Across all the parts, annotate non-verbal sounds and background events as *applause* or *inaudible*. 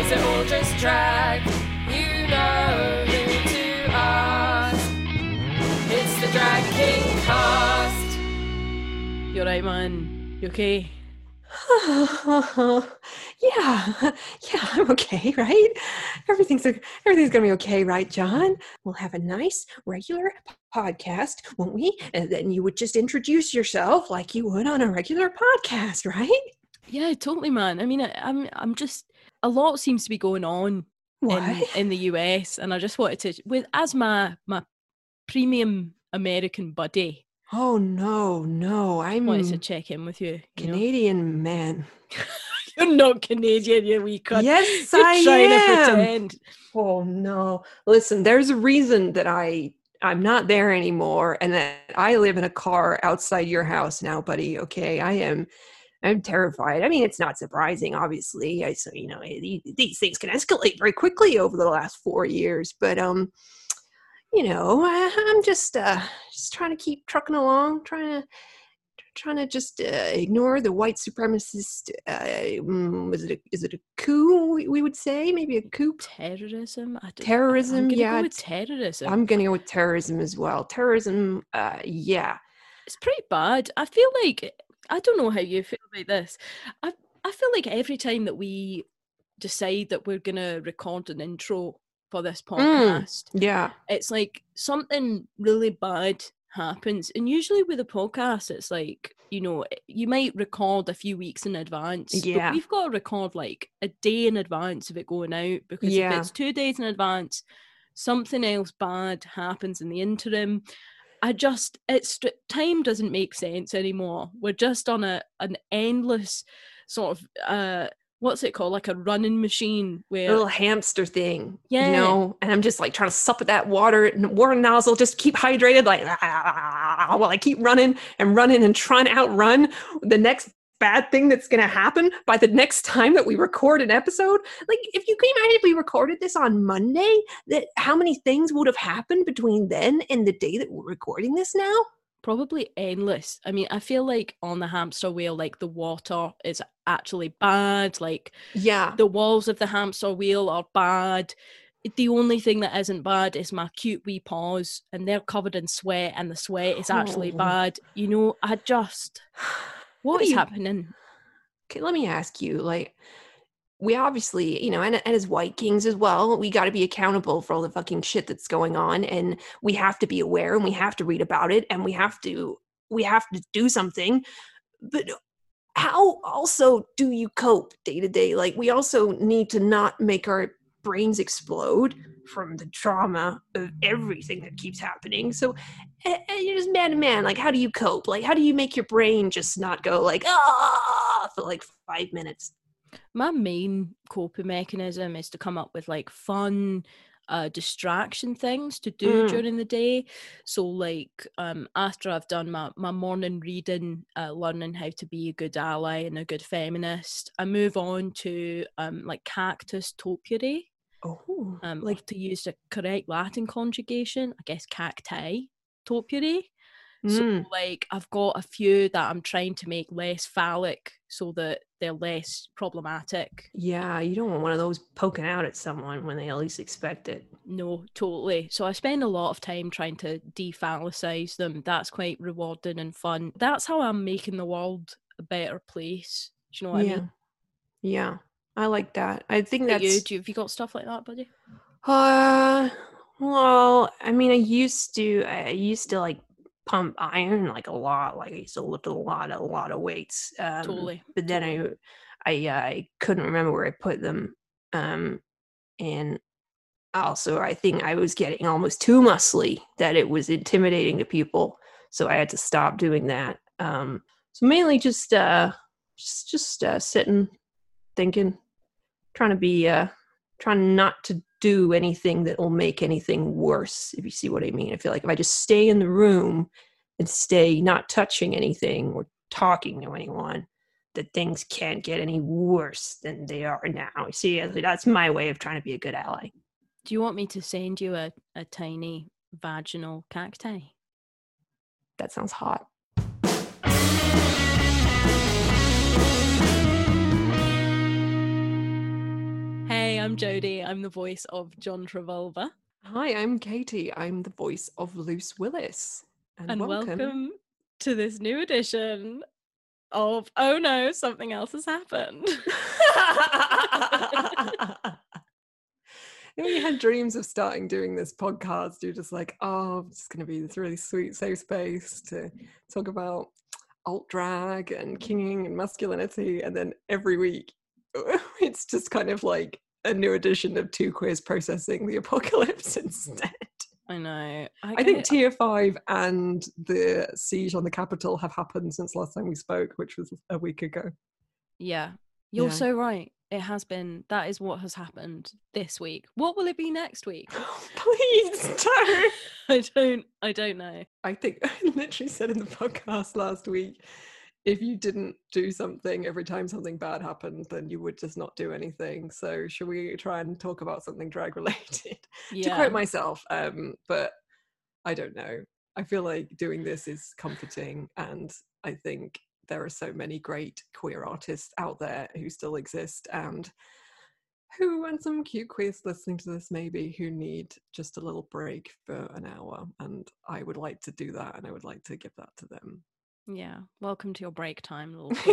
Is it all just drag? You know who to ask. It's the Drag King cast. You're right, man. You okay? *laughs* yeah, yeah, I'm okay, right? Everything's everything's gonna be okay, right, John? We'll have a nice regular podcast, won't we? And then you would just introduce yourself like you would on a regular podcast, right? Yeah, totally, man. I mean, I, I'm I'm just a lot seems to be going on in, What? in the US, and I just wanted to, with as my my premium American buddy, Oh no, no, I'm wanted to check in with you. you know? Canadian man. *laughs* You're not Canadian, you cunt. Yes, *laughs* You're I trying am. to pretend. Oh no. Listen, there's a reason that I I'm not there anymore and that I live in a car outside your house now, buddy. Okay. I am I'm terrified. I mean, it's not surprising, obviously. I so you know, these things can escalate very quickly over the last 4 years, but um you know, I'm just uh just trying to keep trucking along, trying to trying to just uh, ignore the white supremacist uh, mm, is it a, is it a coup we- would say maybe a coup Terrorism. I Terrorism, I'm yeah, Go with terrorism. I'm gonna go with terrorism as well. Terrorism, uh, yeah. it's pretty bad. I feel like I don't know how you feel about this. I I feel like every time that we decide that we're gonna record an intro for this Mm. podcast, Yeah. it's like something really bad happens. And usually with a podcast, it's like you know you might record a few weeks in advance. but Yeah. we've got to record like a day in advance of it going out because Yeah. if it's two days in advance, something else bad happens in the interim. I just it's time doesn't make sense anymore. We're just on a an endless sort of uh what's it called like a running machine A little hamster thing, Yeah. you know. And I'm just like trying to sup at that water, n- water nozzle, just keep hydrated, like *laughs* while I keep running and running and trying to outrun the next bad thing that's going to happen by the next time that we record an episode. Like, if you can imagine if we recorded this on Monday, that how many things would have happened between then and the day that we're recording this now? probably endless. I mean, I feel like on the hamster wheel, like the water is actually bad. Like Yeah. the walls of the hamster wheel are bad. The only thing that isn't bad is my cute wee paws, and they're covered in sweat, and the sweat is actually Oh. bad. You know, I just *sighs* *sighs* *sighs* what do you- happening? okay, let me ask you like we obviously you know and, and as white kings as well we got to be accountable for all the fucking shit that's going on and we have to be aware and we have to read about it and we have to we have to do something. But how also do you cope day to day? Like we also need to not make our brains explode from the trauma of everything that keeps happening. So eh, you're just man to man like how do you cope? Like how do you make your brain just not go like ah for like five minutes? My main coping mechanism is to come up with like fun uh distraction things to do Mm. during the day. So like um after i've done my, my morning reading uh, learning how to be a good ally and a good feminist i move on to um like cactus topiary oh um like to use the correct latin conjugation i guess cacti topiary so mm, like I've got a few that I'm trying to make less phallic so that they're less problematic. yeah you don't want one of those poking out at someone when they least expect it No, totally. So I spend a lot of time trying to dephallicize them. That's quite rewarding and fun. That's how I'm making the world a better place. Do you know what yeah I mean? yeah i like that i think that you, do you, have you got stuff like that, buddy? Uh, well, I mean, I used to, I used to like pump iron like a lot. Like I used to lift a lot, a lot of weights. Um, Totally, But then I, I, uh, I couldn't remember where I put them. Um, and also I think I was getting almost too muscly that it was intimidating to people. So I had to stop doing that. Um, so mainly just, uh, just, just, uh, sitting, thinking, trying to be, uh, trying not to do anything that will make anything worse if you see what i mean. I feel like if i just stay in the room and stay not touching anything or talking to anyone that things can't get any worse than they are now. See that's my way of trying to be a good ally. Do you want me to send you a, a tiny vaginal cacti? that sounds hot Hmm. Jodie. I'm the voice of John Travulva. Hi, I'm Katy. I'm the voice of Loose Willis. And, And welcome. to this new edition of Oh no, something else has happened. *laughs* you had dreams of starting doing this podcast. You're just like, oh, it's going to be this really sweet, safe space to talk about alt drag and kinging and masculinity. And then every week, *laughs* it's just kind of like a new edition of Two Queers Processing the Apocalypse *laughs* instead. I know. I think Tier 5 and the siege on the Capitol have happened since last time we spoke, which was a week ago. Yeah. You're Yeah. so right. It has been. That is what has happened this week. What will it be next week? *gasps* Please *laughs* don't. I don't I don't know. I think *laughs* I literally said in the podcast last week if you didn't do something every time something bad happened, then you would just not do anything. So, should we try and talk about something drag *laughs* related? to quote myself, um, but I don't know. I feel like doing this is comforting, and I think there are so many great queer artists out there who still exist and who and some cute queers listening to this maybe who need just a little break for an hour and i would like to do that and i would like to give that to them Yeah. Welcome to your break time, little. *laughs*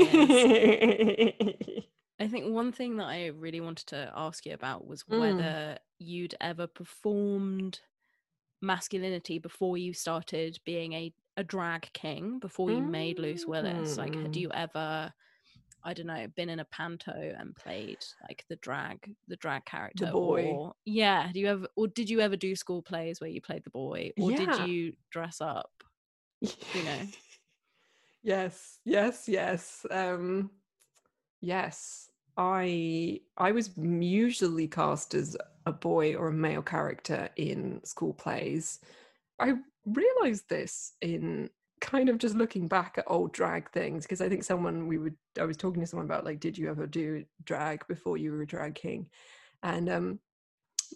I think one thing that I really wanted to ask you about was Mm. whether you'd ever performed masculinity before you started being a, a drag king, before you made Loose Willis. Like, had Mm. you ever, I don't know, been in a panto and played like the drag, the drag character? boy. Or, yeah. Do you ever, or did you ever do school plays where you played the boy? Or Yeah. did you dress up? you know. *laughs* yes yes yes um yes. I i was usually cast as a boy or a male character in school plays. I realized this in kind of just looking back at old drag things because i think someone we would i was talking to someone about like did you ever do drag before you were a drag king? And um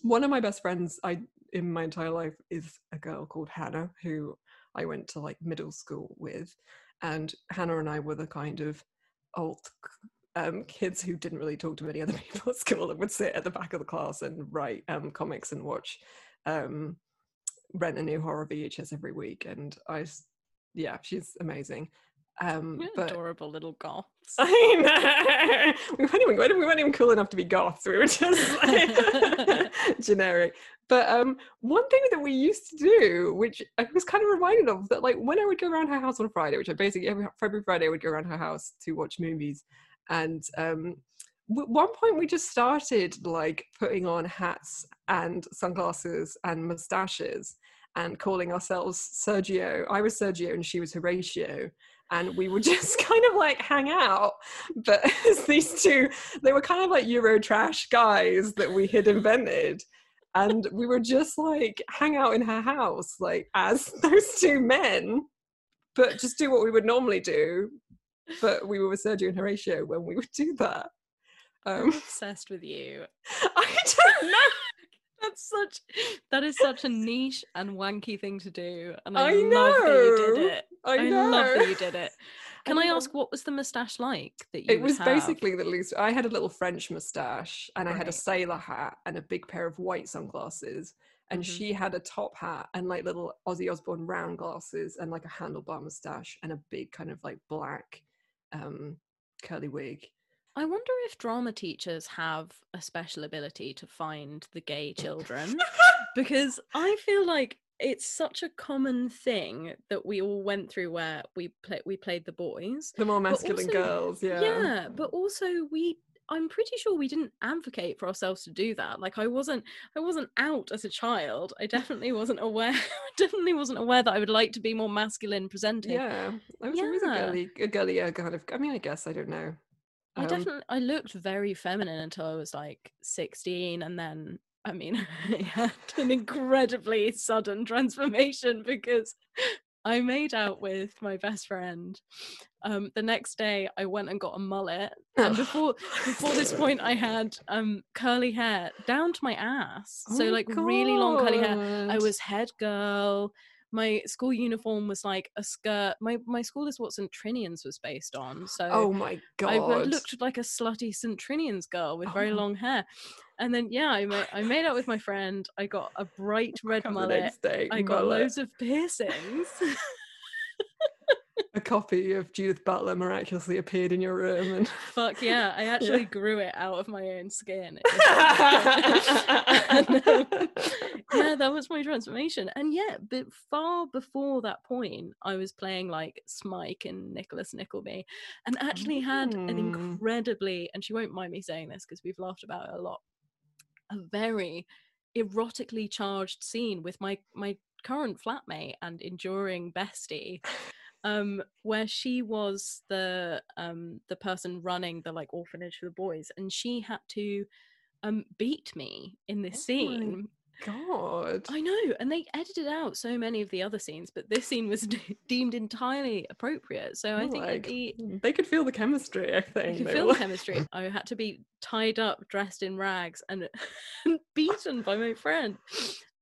one of my best friends i in my entire life is a girl called hannah who I went to like middle school with, and Hannah and I were the kind of old um, kids who didn't really talk to many other *laughs* people at school and would sit at the back of the class and write um, comics and watch, um, rent a new horror VHS every week. And I, yeah, she's amazing. Um, but adorable little goths. I know. *laughs* We weren't even we weren't even cool enough to be goths. We were just like *laughs* generic. But um, one thing that we used to do, which I was kind of reminded of, that like when I would go around her house on Friday, which I basically every every Friday I would go around her house to watch movies, and um, w- one point we just started like putting on hats and sunglasses and mustaches and calling ourselves Sergio. I was Sergio and she was Horatio and we would *laughs* just kind of like hang out. But *laughs* these two, they were kind of like Euro trash guys that we had invented. And we would just like hang out in her house, like as *laughs* those two men, but just do what we would normally do. But we were with Sergio and Horatio when we would do that. I'm Um, obsessed with you. I don't know. That's such that is such a niche and wanky thing to do. And I, I love that you did it. I, I, love that you did it. *laughs* Can I, know. ask what was the moustache like that you It was have? basically the least. I had a little French moustache, and I had a sailor hat and a big pair of white sunglasses. And Mhm. she had a top hat and like little Ozzy Osbourne round glasses and like a handlebar moustache and a big kind of like black um, curly wig. I wonder if drama teachers have a special ability to find the gay *laughs* children because I feel like it's such a common thing that we all went through where we play we played the boys. the more masculine also- girls, yeah. yeah but also we i'm pretty sure we didn't advocate for ourselves to do that like i wasn't i wasn't out as a child i definitely wasn't aware *laughs* definitely wasn't aware that i would like to be more masculine presenting Yeah, I was always a Yeah. girly, a girlier kind of. I mean, I guess I don't know. i Um, definitely i looked very feminine until i was like 16 and then i mean *laughs* i had an incredibly sudden transformation because I made out with my best friend. Um, the next day, I went and got a mullet, and before *laughs* before this point, I had um curly hair down to my ass, so Oh like really long curly hair. I was head girl. my school uniform was like a skirt. My my school is what St Trinian's was based on. So Oh my god! I looked like a slutty St Trinian's girl with very Oh. long hair. And then yeah, I made I made out with my friend. I got a bright red mullet. day, I got mullet. loads of piercings. *laughs* a copy of Judith Butler miraculously appeared in your room, and *laughs* Fuck yeah, I actually grew it out of my own skin. *laughs* And, um, yeah, that was my transformation. And yeah, but far before that point, I was playing like Smike and Nicholas Nickleby and actually had an Mm. incredibly, and she won't mind me saying this because we've laughed about it a lot, a very erotically charged scene with my my current flatmate and enduring bestie um where she was the um the person running the like orphanage for the boys and she had to um beat me in this Oh scene God. I know, and they edited out so many of the other scenes, but this scene was *laughs* de- deemed entirely appropriate. So I think Like, the they could feel the chemistry. I think could feel were the chemistry. *laughs* I had to be tied up, dressed in rags, and, and *laughs* beaten by my friend,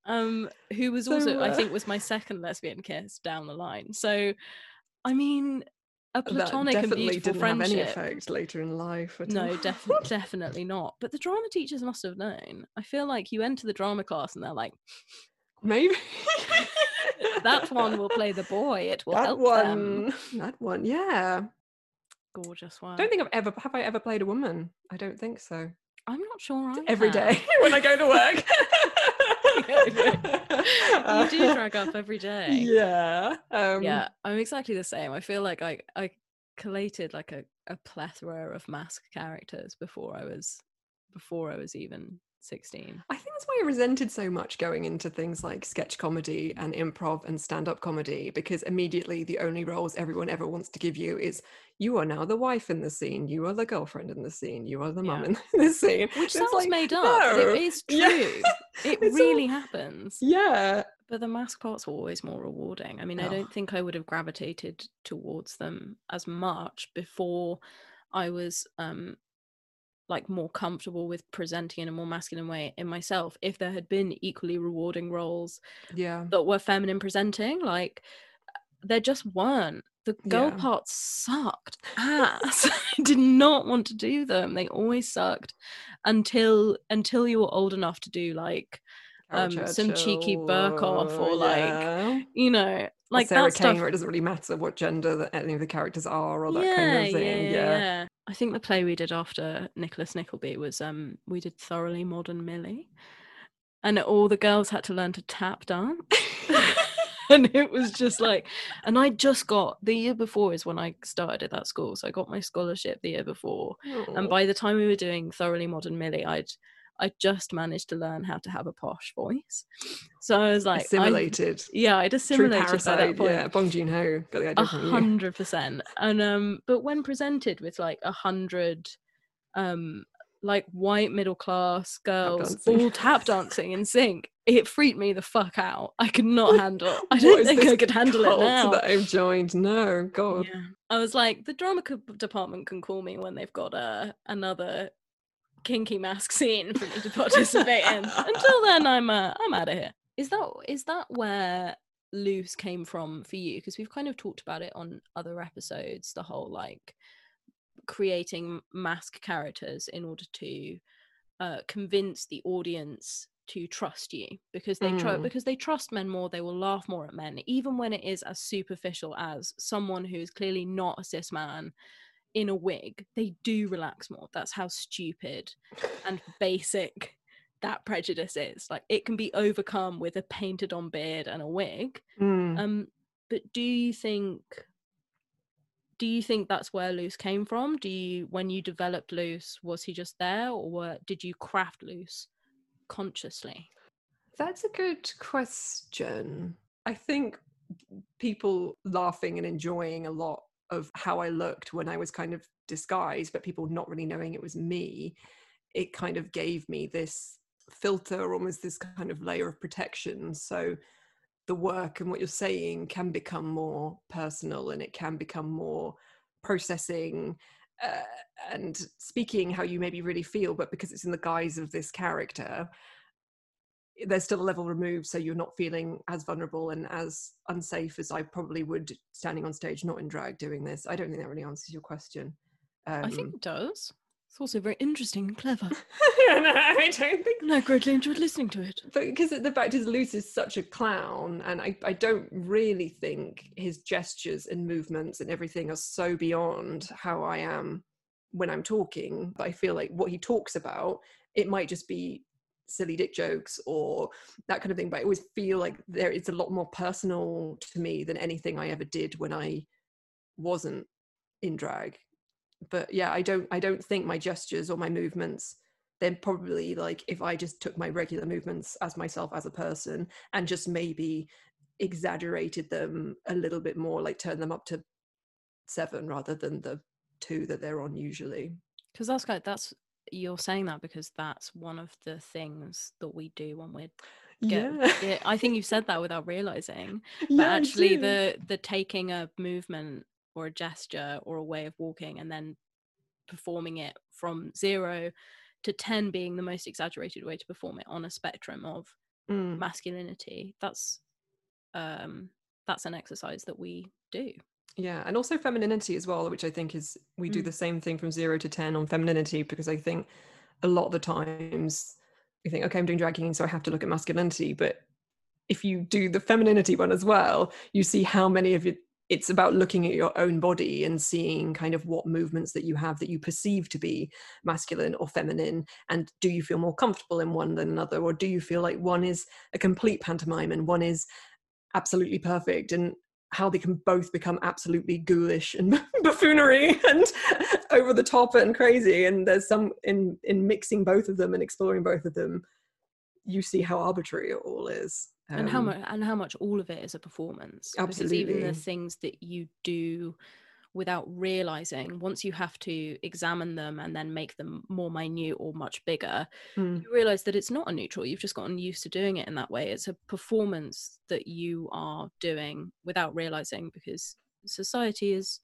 um, who was So, also, I uh, think, was my second lesbian kiss down the line. So, I mean, a platonic and beautiful have any friendship. effect later in life. No, definitely, *laughs* definitely not. But the drama teachers must have known. I feel like you enter the drama class and they're like, Maybe *laughs* "That one will play the boy. It will that help one. them." That one. Yeah. Gorgeous one. Don't think I've ever have I ever played a woman. I don't think so. I'm not sure. I Every day *laughs* when I go to work. *laughs* you do *laughs* drag up every day. Yeah. Um, yeah, I'm exactly the same. I feel like I I collated like a, a plethora of mask characters before I was before I was even 16. I think that's why I resented so much going into things like sketch comedy and improv and stand up comedy because immediately the only roles everyone ever wants to give you is you are now the wife in the scene, you are the girlfriend in the scene, you are the mum Yeah. in *laughs* the scene. Which sounds like, made up, but it is *laughs* true. Yeah. It It's all- really happens. Yeah. But the mask parts were always more rewarding. I mean, I Oh. don't think I would have gravitated towards them as much before I was um like more comfortable with presenting in a more masculine way in myself if there had been equally rewarding roles Yeah. that were feminine presenting like there just weren't the girl Yeah. parts sucked ass *laughs* i did not want to do them they always sucked until until you were old enough to do like um, some cheeky Berkoff or, like, yeah. you know like Sarah that stuff Kane, where it doesn't really matter what gender that any of the characters are or that yeah, kind of thing. yeah, Yeah. yeah. I think the play we did after Nicholas Nickleby was um we did thoroughly modern Millie, and all the girls had to learn to tap dance, *laughs* and it was just like, and I just got the year before is when I started at that school, so I got my scholarship the year before, and by the time we were doing thoroughly modern Millie, I'd I just managed to learn how to have a posh voice, so I was like, I- assimilated. yeah, I'd True assimilated by that point Yeah, Bong Joon Ho got the idea you. hundred percent and um but when presented with like a hundred um like white middle class girls dancing. all tap dancing in sync it freaked me the fuck out i could not handle i don't think i could handle it now that I've joined. No, God. yeah. i was like the drama department can call me when they've got uh, another kinky mask scene for me to participate in. Until then i'm uh, i'm out of here. Is that is that where loose came from for you? Because we've kind of talked about it on other episodes the whole like creating mask characters in order to uh, convince the audience to trust you. Because they try Mm. because they trust men more they will laugh more at men even when it is as superficial as someone who is clearly not a cis man in a wig they do relax more. That's how stupid and *laughs* basic that prejudice is. Like it can be overcome with a painted on beard and a wig. Mm. um but do you think do you think that's where loose came from? Do you when you developed loose was he just there or were, did you craft loose consciously? That's a good question. I think people laughing and enjoying a lot of how I looked when I was kind of disguised, but people not really knowing it was me, it kind of gave me this filter, almost this kind of layer of protection. So the work and what you're saying can become more personal and it can become more processing uh, and speaking how you maybe really feel, but because it's in the guise of this character, there's still a level removed so you're not feeling as vulnerable and as unsafe as i probably would standing on stage not in drag doing this i don't think that really answers your question um, I think it does. It's also very interesting and clever. *laughs* no, i don't think And I greatly enjoyed listening to it. but because the fact is loose is such a clown and I, I don't really think his gestures and movements and everything are so beyond how i am when i'm talking but i feel like what he talks about it might just be silly dick jokes or that kind of thing but i always feel like there it's a lot more personal to me than anything i ever did when i wasn't in drag but yeah i don't i don't think my gestures or my movements then probably like if I just took my regular movements as myself as a person and just maybe exaggerated them a little bit more, like turn them up to seven rather than the two that they're on usually. Because that's kind of that's you're saying that because that's one of the things that we do when we're get, yeah, I think you've said that without realizing. *laughs* But Yeah, actually the the taking a movement or a gesture or a way of walking and then performing it from zero to 10 being the most exaggerated way to perform it on a spectrum of Mm, masculinity that's um that's an exercise that we do yeah, and also femininity as well, which I think is we do Mm. the same thing from zero to ten on femininity because I think a lot of the times we think, okay, I'm doing drag king, so I have to look at masculinity, but if you do the femininity one as well, you see how many of it it's about looking at your own body and seeing kind of what movements that you have that you perceive to be masculine or feminine and do you feel more comfortable in one than another or do you feel like one is a complete pantomime and one is absolutely perfect and how they can both become absolutely ghoulish and *laughs* buffoonery and *laughs* over the top and crazy. And there's some in in mixing both of them and exploring both of them you see how arbitrary it all is. And how Um, much and how much all of it is a performance. Because even the things that you do without realizing once you have to examine them and then make them more minute or much bigger mm, you realize that it's not a neutral you've just gotten used to doing it in that way. It's a performance that you are doing without realizing because society has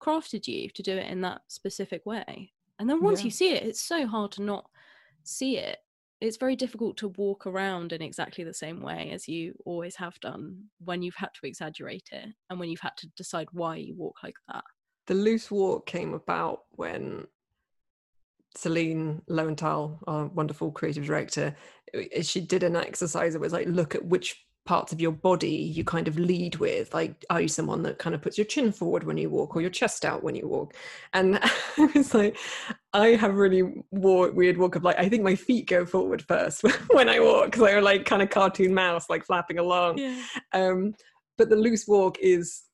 crafted you to do it in that specific way. And then once Yeah. you see it it's so hard to not see it it's very difficult to walk around in exactly the same way as you always have done when you've had to exaggerate it and when you've had to decide why you walk like that. The loose walk came about when Celine Lowenthal, our wonderful creative director, uh, she did an exercise that was like, look at which parts of your body you kind of lead with. Like, are you someone that kind of puts your chin forward when you walk or your chest out when you walk? And *laughs* I was like, I have really weird walk of like, I think my feet go forward first *laughs* when I walk because they're like kind of cartoon mouse, like flapping along yeah um, but the loose walk is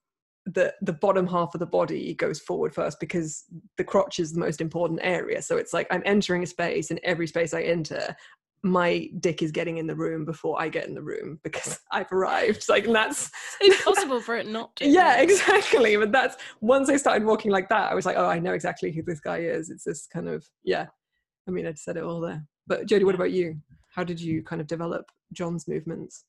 the the bottom half of the body goes forward first because the crotch is the most important area so it's like i'm entering a space and every space i enter my dick is getting in the room before i get in the room because *laughs* i've arrived. Like and that's it's impossible for it not *laughs* to. Yeah exactly but that's once i started walking like that i was like oh i know exactly who this guy is. It's this kind of yeah. I mean i'd said it all there. But jodie what about you? How did you kind of develop john's movements?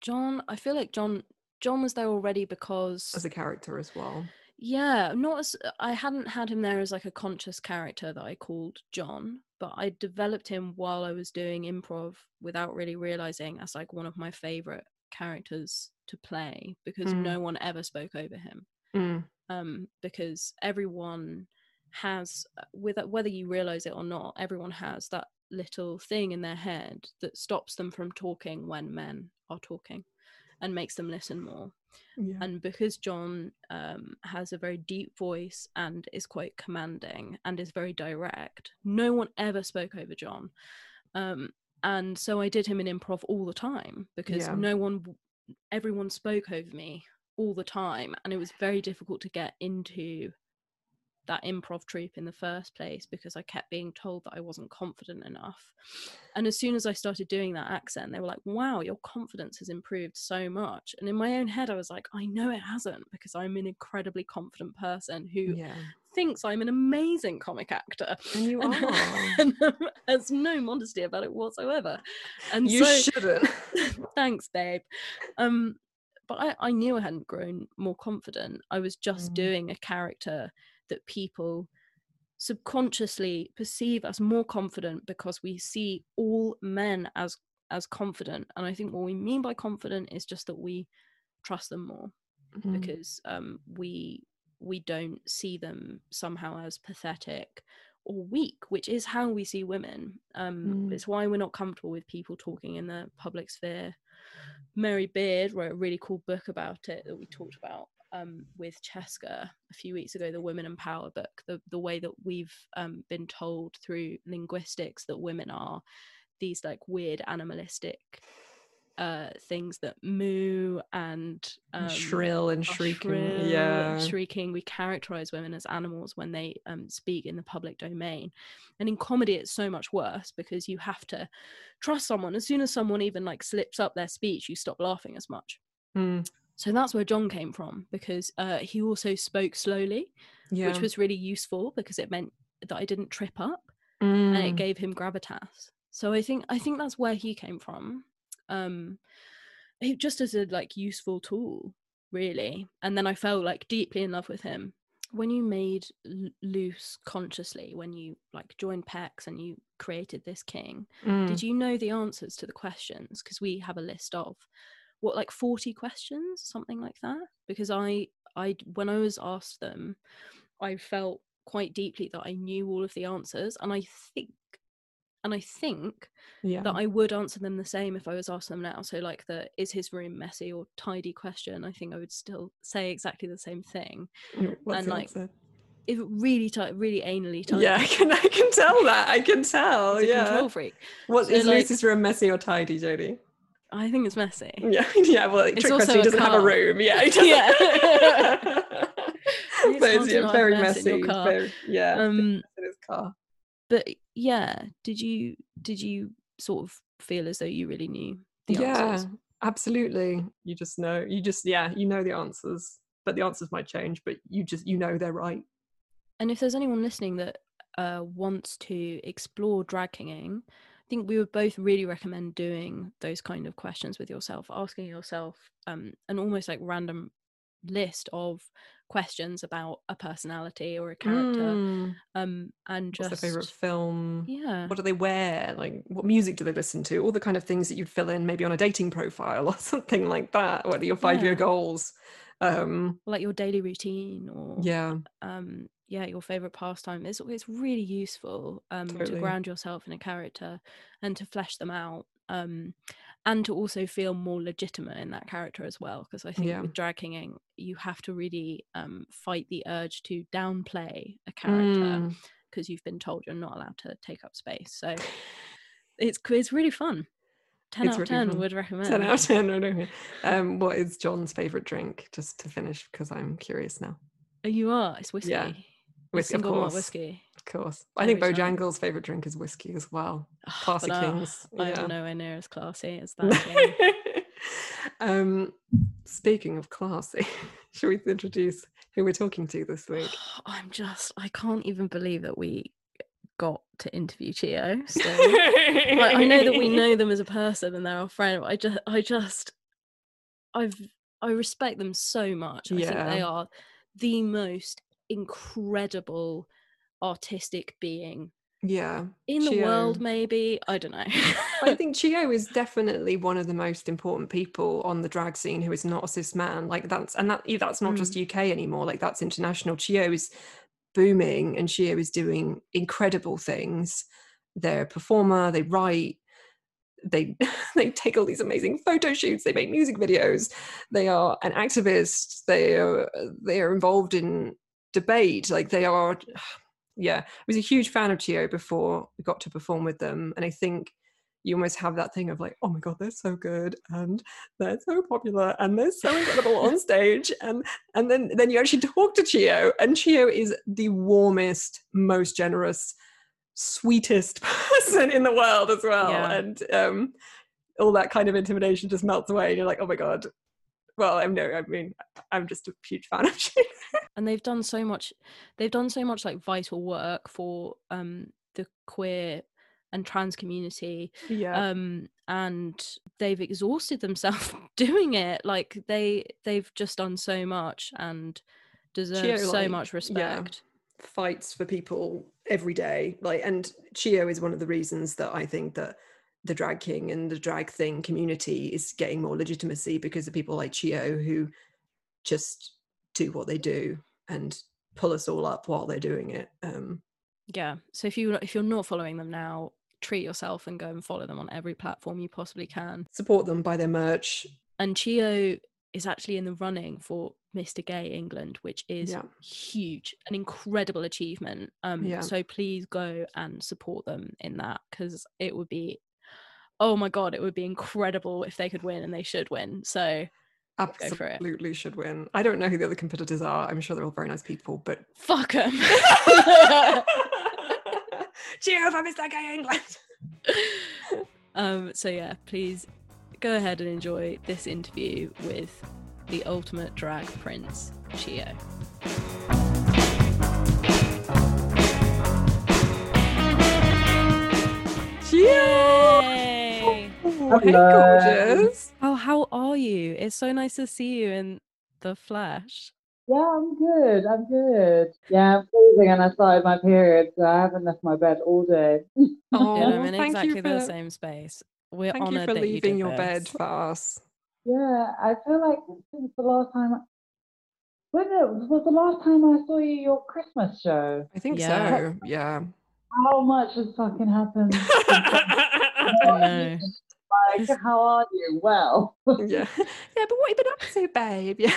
John, I feel like John John was there already because as a character as well yeah, not as I hadn't had him there as like a conscious character that I called John, but I developed him while I was doing improv without really realizing as like one of my favorite characters to play because Mm. no one ever spoke over him. Mm, um, because everyone has, uh, with whether you realize it or not, everyone has that little thing in their head that stops them from talking when men are talking, and makes them listen more. Yeah. And because John um, has a very deep voice and is quite commanding and is very direct, no one ever spoke over John. Um, and so I did him in improv all the time because Yeah. no one, everyone spoke over me all the time. And it was very difficult to get into that improv troupe in the first place because I kept being told that I wasn't confident enough. And as soon as I started doing that accent, they were like, wow, your confidence has improved so much. And in my own head, I was like, I know it hasn't because I'm an incredibly confident person who yeah thinks I'm an amazing comic actor. and you *laughs* are *laughs* and um, has no modesty about it whatsoever. And you so, shouldn't *laughs* thanks, babe. Um, but I, I knew I hadn't grown more confident. I was just Mm. doing a character that people subconsciously perceive as more confident because we see all men as as confident and i think what we mean by confident is just that we trust them more Mm. because um we we don't see them somehow as pathetic or weak which is how we see women um Mm. it's why we're not comfortable with people talking in the public sphere mary beard wrote a really cool book about it that we talked about um, with Cheska a few weeks ago, the Women in Power book, the, the way that we've um, been told through linguistics that women are these like weird animalistic uh, things that moo and um, shrill and shrieking. shrill and yeah. shrieking. We characterize women as animals when they um, speak in the public domain, and in comedy, it's so much worse because you have to trust someone. As soon as someone even like slips up their speech, you stop laughing as much. Mm. So that's where John came from because uh, he also spoke slowly, yeah. which was really useful because it meant that I didn't trip up and it Mm. gave him gravitas. So I think I think that's where he came from. Um it, just as a like useful tool, really. And then I fell like deeply in love with him. When you made L- loose consciously, when you like joined Pecs and you created this king, Mm. did you know the answers to the questions? Because we have a list of what like 40 questions, something like that. Because I I when I was asked them, I felt quite deeply that I knew all of the answers. And I think and I think yeah. that I would answer them the same if I was asked them now. So like the is his room messy or tidy question, I think I would still say exactly the same thing. Mm, What's and, like, answer? If it really tight, really anally tidy. Yeah, *laughs* I can, I can tell that. I can tell. yeah. control freak. What So, is like- Lucy's room messy or tidy, Jodie? I think it's messy. Yeah, *laughs* yeah. Well, like, trick question, doesn't have a room. Yeah, *laughs* he. Yeah. *laughs* but it's yeah, very mess in your messy. car. Very, yeah, Um in his car. but yeah, did you did you sort of feel as though you really knew the yeah, answers? absolutely. You just know. You just yeah. You know the answers, but the answers might change. But you just you know they're right. And if there's anyone listening that uh, wants to explore drag kinging, think we would both really recommend doing those kind of questions with yourself, asking yourself um, an almost like random list of questions about a personality or a character, Mm. um, and What's just their favorite film? yeah, What do they wear? Like, what music do they listen to? All the kind of things that you'd fill in maybe on a dating profile *laughs* or something like that. What are your five-year Yeah. goals? Um, like your daily routine or yeah, um yeah your favorite pastime it's it's really useful um to ground yourself in a character and to flesh them out um and to also feel more legitimate in that character as well because i think Yeah. with drag kinging you have to really um fight the urge to downplay a character Mm. because you've been told you're not allowed to take up space so it's it's really fun 10 It's out of really 10 fun. would recommend 10 out of 10. I don't. Um, what is John's favorite drink? Just to finish, because I'm curious now. oh you are it's whiskey Yeah, Whiskey, of course. whiskey Of course. I think Every time. Bojangles' favorite drink is whiskey as well. Ugh, Classy Kings. I'm yeah. nowhere near as classy as that. um, speaking of classy, *laughs* should we introduce who we're talking to this week? *sighs* I'm just, I can't even believe that we got to interview Chiyo. So like, I know that we know them *laughs* as a person and they're our friend. I just, I just, I've, I respect them so much. I think they are the most incredible artistic being Yeah. in the world. Maybe I don't know. I *laughs* think Chiyo is definitely one of the most important people on the drag scene who is not a cis man. Like that's and that that's not just mm. UK anymore. Like that's international. Chiyo is booming and Chiyo is doing incredible things. They're a performer, they write, they *laughs* they take all these amazing photo shoots, they make music videos, they are an activist, they are they are involved in debate, like they are *sighs* yeah, I was a huge fan of Chiyo before we got to perform with them. And I think you almost have that thing of like, oh my god, they're so good and they're so popular and they're so incredible on stage. And and then then you actually talk to Chiyo, and Chiyo is the warmest, most generous, sweetest *laughs* person in the world as well. Yeah. And um all that kind of intimidation just melts away, and you're like, oh my god. Well, I'm no, I mean, I'm just a huge fan of *laughs* Chiyo. and they've done so much they've done so much like vital work for um the queer and trans community Yeah. um and they've exhausted themselves *laughs* doing it like they they've just done so much and deserve Chiyo, so like, much yeah. respect fights for people every day like and chiyo is one of the reasons that i think that the drag king and the drag thing community is getting more legitimacy because of people like Chiyo who just do what they do and pull us all up while they're doing it. Um, Yeah. So if you if you're not following them now, treat yourself and go and follow them on every platform you possibly can. support them by their merch. And Chiyo is actually in the running for Mr. Gay England, which is Yeah. huge, an incredible achievement. Um, Yeah. so please go and support them in that because it would be, oh my god, it would be incredible if they could win, and they should win. So. Absolutely should win. I don't know who the other competitors are. I'm sure they're all very nice people, but fuck them. *laughs* *laughs* Cheer for Mr. Gay England. um, so yeah, please go ahead and enjoy this interview with the ultimate drag prince, Chiyo. Cheer! Yay! Oh, hey, gorgeous. Oh, how are you? It's so nice to see you in the flesh. Yeah, I'm good. I'm good. Yeah, I'm freezing and I started my period, so I haven't left my bed all day. *laughs* Oh, Yeah, I'm in thank exactly you the same space. We're Thank you honoured for that you leaving did your bed for us. Yeah, I feel like since the last time. When it was the last time I saw you your Christmas show? I think Yeah. so. Yeah. How much has fucking happened? *laughs* I know. like, how are you? Well. yeah. *laughs* Yeah, but what have you been up to, babe? Yeah.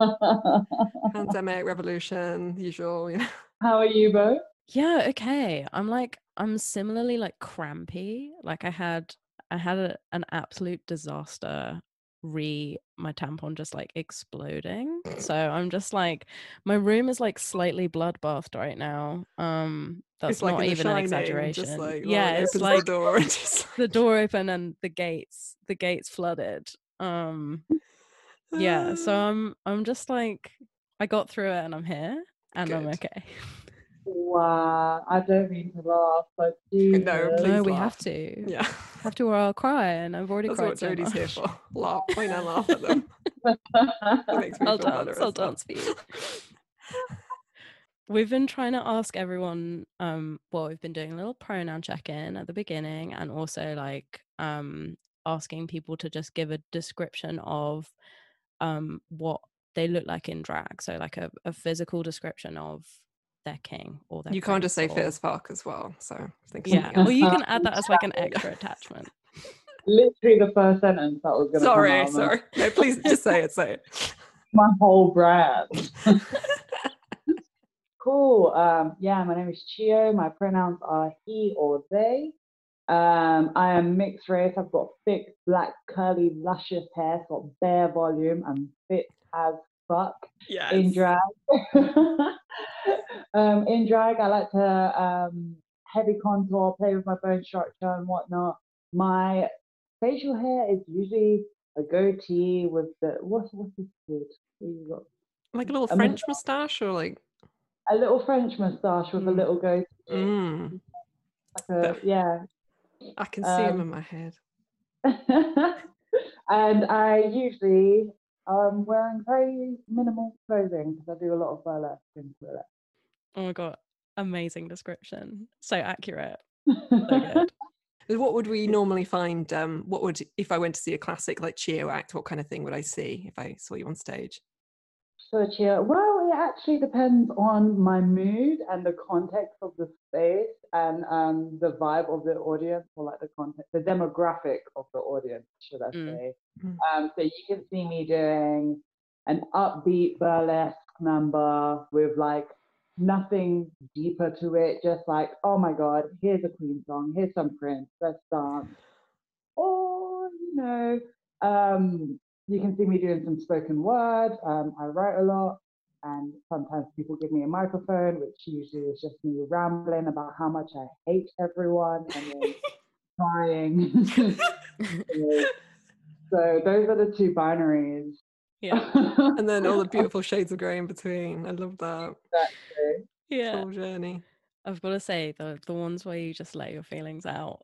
*laughs* Pandemic, revolution, usual, you know. how are you both? Yeah, okay. I'm like I'm similarly like crampy. Like I had I had a, an absolute disaster re my tampon just like exploding. So I'm just like my room is like slightly bloodbathed right now. Um that's it's like not in The even an exaggeration. Just like, yeah, Lauren it's like the door *laughs* and just the door open and the gates the gates flooded. Um yeah, so *sighs* I'm I'm just like I got through it and I'm here and I'm okay. Wow, I don't mean to laugh, but *laughs* No, Jesus. no, Please we laugh. have to. Yeah. have to or I'll cry, and I've already That's cried what so Jodie's here for. *laughs* Laugh. Point and laugh at them. *laughs* Makes me I'll feel dance. I'll well. dance for you. We've been trying to ask everyone. Um, well, we've been doing a little pronoun check-in at the beginning, and also like um asking people to just give a description of um what they look like in drag. So like a, a physical description of their king or their You can't just say prince fit as fuck as well. So think Yeah, something or you *laughs* can add that as like an extra attachment. *laughs* Literally the first sentence that was going to come Sorry, out of my- sorry. No, please *laughs* just say it. Say it. my whole brand. cool. Um, yeah, my name is Chiyo. My pronouns are he or they. Um, I am mixed race. I've got thick, black, curly, luscious hair, got bare volume. I'm fit as fuck Yes. in drag. *laughs* um, in drag, I like to um, heavy contour, play with my bone structure and whatnot. My facial hair is usually a goatee with the what's what's this called? What you got? Like a little a French moustache or like. A little French moustache with a Mm. little goatee. Mm, Like a, yeah. I can see him Um, in my head. *laughs* and I usually am wearing very minimal clothing because I do a lot of burlesque and burlesque. Oh my god, amazing description. So accurate. So good. *laughs* What would we normally find? Um, what would if I went to see a classic like Chiyo act? What kind of thing would I see if I saw you on stage? So cheer. Well, it actually depends on my mood and the context of the space and um, the vibe of the audience, or like the context, the demographic of the audience, should I Mm. say? Mm. Um, so you can see me doing an upbeat burlesque number with like nothing deeper to it, just like, oh my god, here's a Queen song, here's some Prince, let's dance. Or you know, um, you can see me doing some spoken word. Um, I write a lot, and sometimes people give me a microphone, which usually is just me rambling about how much I hate everyone and then *laughs* crying. so, *laughs* so those are the two binaries. Yeah. And then all the beautiful shades of grey in between. I love that Yeah. whole journey. I've got to say the the ones where you just let your feelings out,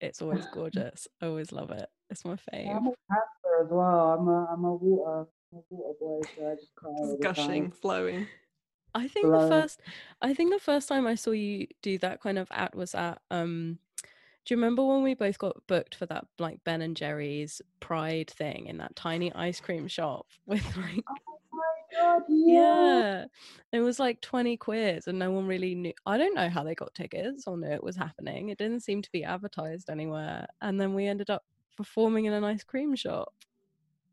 it's always gorgeous. I always love it. It's my I'm a cancer as well. I'm a I'm a water I'm a water boy, so I just cry all Just time. gushing, flowing. I think the first I think the first time I saw you do that kind of act was at um Do you remember when we both got booked for that like Ben and Jerry's Pride thing in that tiny ice cream shop *laughs* with like God, yeah. yeah, it was like twenty quid, and no one really knew. I don't know how they got tickets or knew it was happening. It didn't seem to be advertised anywhere, and then we ended up performing in an ice cream shop.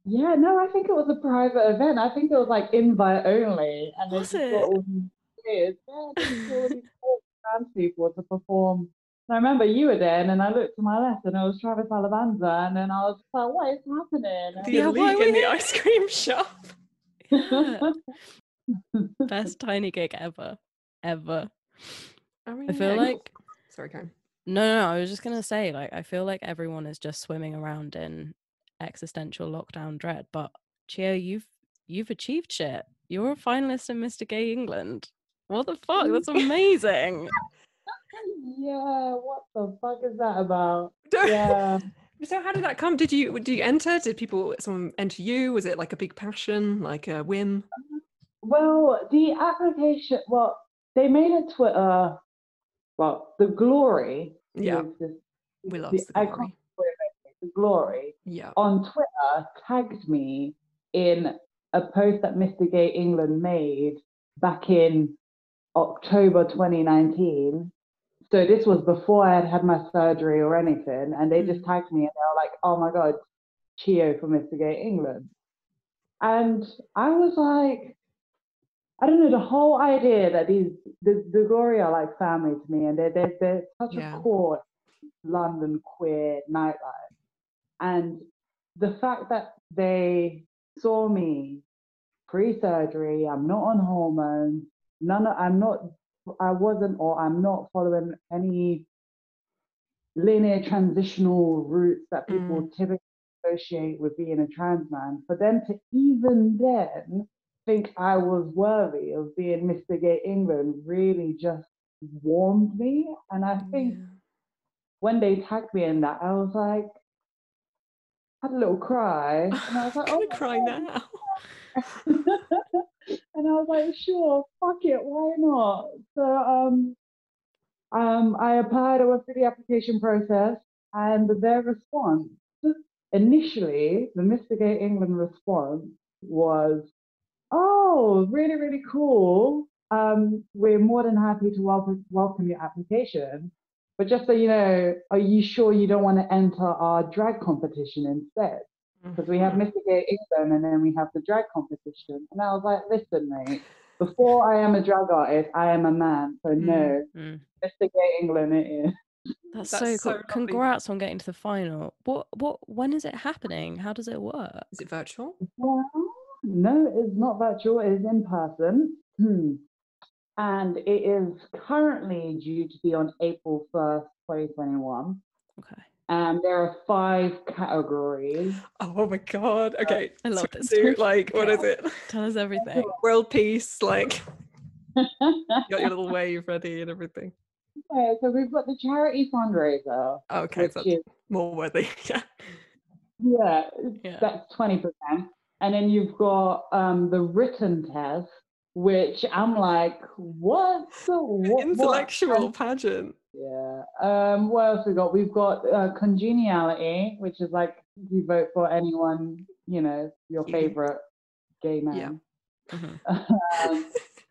Yeah, no, I think it was a private event. I think it was like invite only, and they Was just it? got all these kids, yeah, got all these *laughs* cool trans people to perform. And I remember you were there, and then I looked to my left, and it was Travis Alabanza, and then I was like, "What is happening?" The Yeah, why elite were in *laughs* the ice cream shop. Yeah. *laughs* Best tiny gig ever, ever. I, mean, I feel yeah, like Sorry, Karen. No, no, no, I was just gonna say, like, I feel like everyone is just swimming around in existential lockdown dread. But Chiyo, you've you've achieved shit. You're a finalist in Mr. Gay England. What the fuck? Mm. That's amazing. *laughs* yeah, what the fuck is that about? *laughs* Yeah. So how did that come? Did you did you enter? Did people someone enter you? Was it like a big passion, like a whim? Uh-huh. Well, the application, well, they made a Twitter, well, the glory. Yeah. is this- We love the the glory. the glory Yeah. on Twitter tagged me in a post that Mr. Gay England made back in October 2019. So this was before I had had my surgery or anything, and they just mm. tagged me and they were like, "Oh my God, Chiyo for Mr. Gay England," and I was like, I don't know, the whole idea that these the, the Glory are like family to me, and they're they're, they're such Yeah. a core London queer nightlife. And the fact that they saw me pre-surgery, I'm not on hormones, none of, I'm not I wasn't or I'm not following any linear transitional routes that people mm. typically associate with being a trans man. For them to even then think I was worthy of being Mr. Gay England really just warmed me. And I think Yeah. when they tagged me in that, I was like, had a little cry. *laughs* And I was like, I'm oh cry God." now. *laughs* and I was like, sure, fuck it, why not? So um, um, I applied, I went through the application process, and their response, initially, the Mr. Gay England response was, oh, really, really cool. Um, we're more than happy to welcome, welcome your application. But just so you know, are you sure you don't want to enter our drag competition instead? because we have Mr. Gay England and then we have the drag competition. And I was like, listen, mate, before I am a drag artist, I am a man. So no, Mm. Mr. Gay England it is. That's, That's so so cool. lovely. Congrats on getting to the final. What what when is it happening? How does it work? Is it virtual? Well, no, it's not virtual, it is in person. Hmm. And it is currently due to be on April 1st, 2021. Okay. And there are five categories. Oh my god. Okay. I love so this. Do, like, what is it? *laughs* Tell us everything. *laughs* World peace, like you *laughs* got your little wave ready and everything. Okay, so we've got the charity fundraiser, Okay, which so is more worthy. Yeah. Yeah, Yeah. that's twenty percent. And then you've got um, the written test, which I'm like, what? the- what what? Intellectual pageant. Yeah. Um, what else we got? We've got uh, congeniality, which is like you vote for anyone, you know, your Mhm. favorite gay Yeah. man. Mhm. *laughs* um,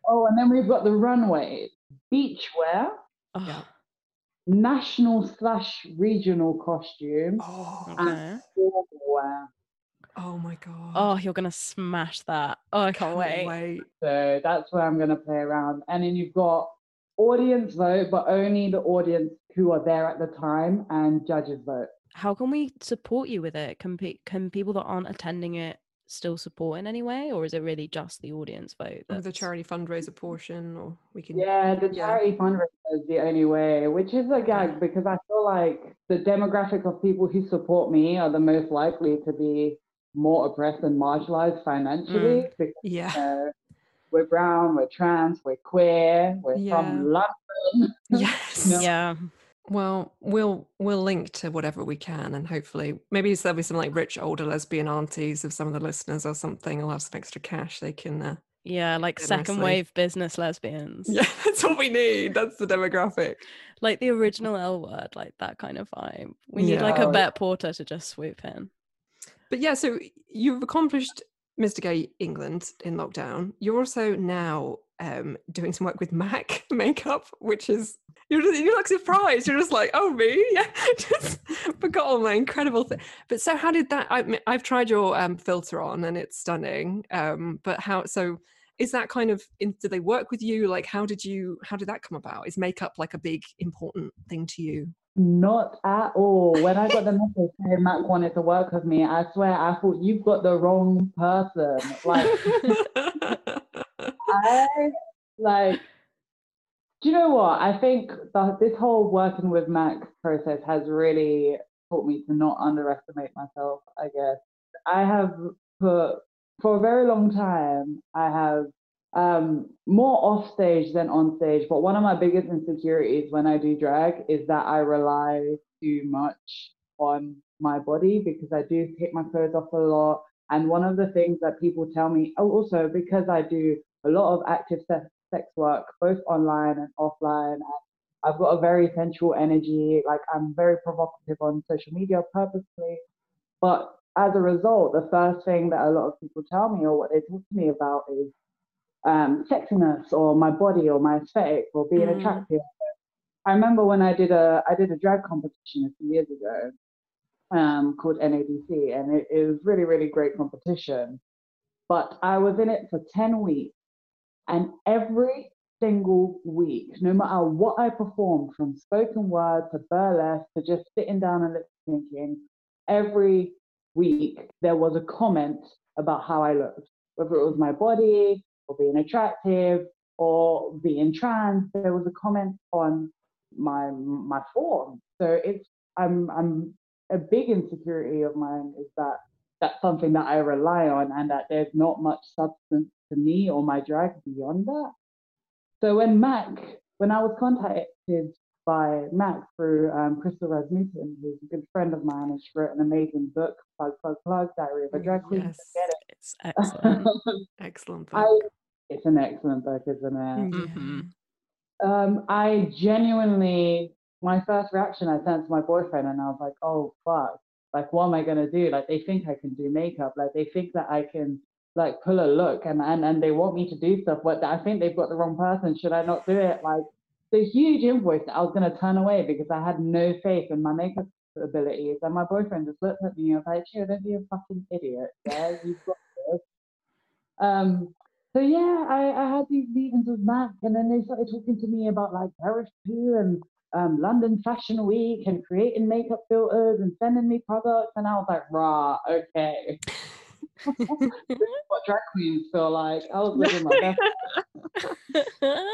oh, and then we've got the runways, beachwear, Oh, Yeah. national slash regional costume, Oh, okay. formal wear. Oh my god. Oh, you're gonna smash that. Oh, I can't, wait. wait. So that's where I'm going to play around. And then you've got audience vote, but only the audience who are there at the time and judges vote. How can we support you with it? Can pe- can people that aren't attending it still support in any way, or is it really just the audience vote? Or the charity fundraiser portion, or we can. Yeah, the Yeah. charity fundraiser is the only way, which is a gag because I feel like the demographic of people who support me are the most likely to be more oppressed and marginalized financially because Yeah. you know, we're brown, we're trans, we're queer, we're Yeah. from London. *laughs* Yes. No. Yeah. Well, we'll we'll link to whatever we can, and hopefully, maybe there'll be some like rich older lesbian aunties of some of the listeners or something. I'll have some extra cash they can uh, Yeah, like second Generously. wave business lesbians. Yeah, *laughs* that's what we need. That's the demographic. Like the original L word, like that kind of vibe. We need like a Bette Porter to just swoop in. But yeah, so you've accomplished Mr. Gay England in lockdown. You're also now um, doing some work with MAC *laughs* makeup, which is you're just, you're like surprised. You're just like, oh me, *laughs* yeah, just forgot all my incredible thing. But so how did that? I, I've tried your um, filter on and it's stunning. Um, but how? So is that kind of? Do they work with you? Like, how did you? How did that come about? Is makeup like a big important thing to you? Not at all. When I got the message saying Mac wanted to work with me, I swear I thought you've got the wrong person. Like *laughs* I like do you know what? I think the, this whole working with Mac process has really taught me to not underestimate myself, I guess. I have put for a very long time, I have um, more off stage than on stage. But one of my biggest insecurities when I do drag is that I rely too much on my body because I do take my clothes off a lot. And one of the things that people tell me, oh, also because I do a lot of active sex, work, both online and offline, I've got a very sensual energy. Like I'm very provocative on social media purposely. But as a result, the first thing that a lot of people tell me or what they talk to me about is um, sexiness or my body or my aesthetic or being Mm. attractive. I remember when I did a I did a drag competition a few years ago um, called NADC, and it, it was really really great competition. But I was in it for ten weeks, and every single week, no matter what I performed, from spoken word to burlesque to just sitting down and lip syncing, every week there was a comment about how I looked, whether it was my body or being attractive or being trans. There was a comment on my my form. So it's I'm I'm a big insecurity of mine is that that's something that I rely on and that there's not much substance to me or my drag beyond that. So when Mac, when I was contacted by Mac through um, Crystal Rasmussen, who's a good friend of mine, and she wrote an amazing book, Plug Plug Plug, Diary of a Drag Queen. Yes. It's excellent. *laughs* Excellent. I, book. It's an excellent book, isn't it? Mhm. Um, I genuinely, my first reaction, I sent to my boyfriend, and I was like, "Oh fuck! Like, what am I gonna do? Like, they think I can do makeup. Like, they think that I can like pull a look, and and and they want me to do stuff. But I think they've got the wrong person. Should I not do it? Like, the huge invoice that I was gonna turn away because I had no faith in my makeup abilities. And my boyfriend just looked at me and was like, "Chill, don't be a fucking idiot. Yeah, you've got this." Um, so yeah, I, I had these meetings with Mac, and then they started talking to me about like Paris Two and um, London Fashion Week and creating makeup filters and sending me products, and I was like, rah, okay. *laughs* what drag queens feel like. I was living my best. *laughs*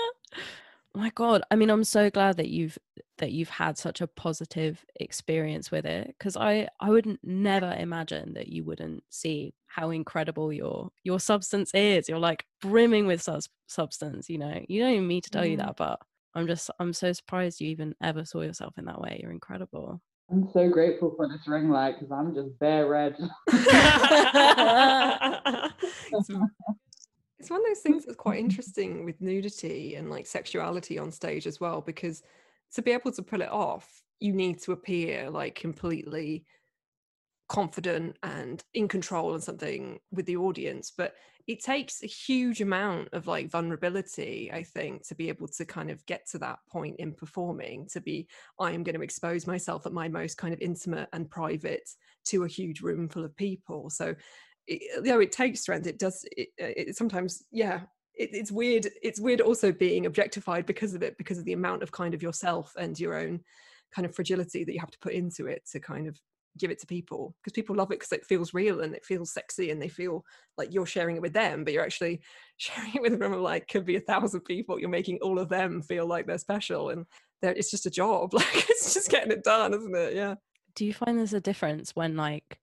my god i mean i'm so glad that you've that you've had such a positive experience with it because i i would n- never imagine that you wouldn't see how incredible your your substance is you're like brimming with sus- substance you know you don't even need to tell you Mm. that but i'm just i'm so surprised you even ever saw yourself in that way you're incredible I'm so grateful for this ring light because I'm just bare red. *laughs* it's, it's one of those things that's quite *laughs* interesting with nudity and like sexuality on stage as well because to be able to pull it off you need to appear like completely confident and in control and something with the audience. But it takes a huge amount of like vulnerability i think to be able to kind of get to that point in performing to be i am going to expose myself at my most kind of intimate and private to a huge room full of people. So it, though it takes strength it does it, it sometimes yeah it, it's weird it's weird also being objectified because of it because of the amount of kind of yourself and your own kind of fragility that you have to put into it to kind of give it to people. Because people love it because it feels real and it feels sexy and they feel like you're sharing it with them but you're actually *laughs* sharing it with a room of like could be a thousand people. You're making all of them feel like they're special and they're, it's just a job. *laughs* Like it's just getting it done isn't it? Yeah. Do you find there's a difference when like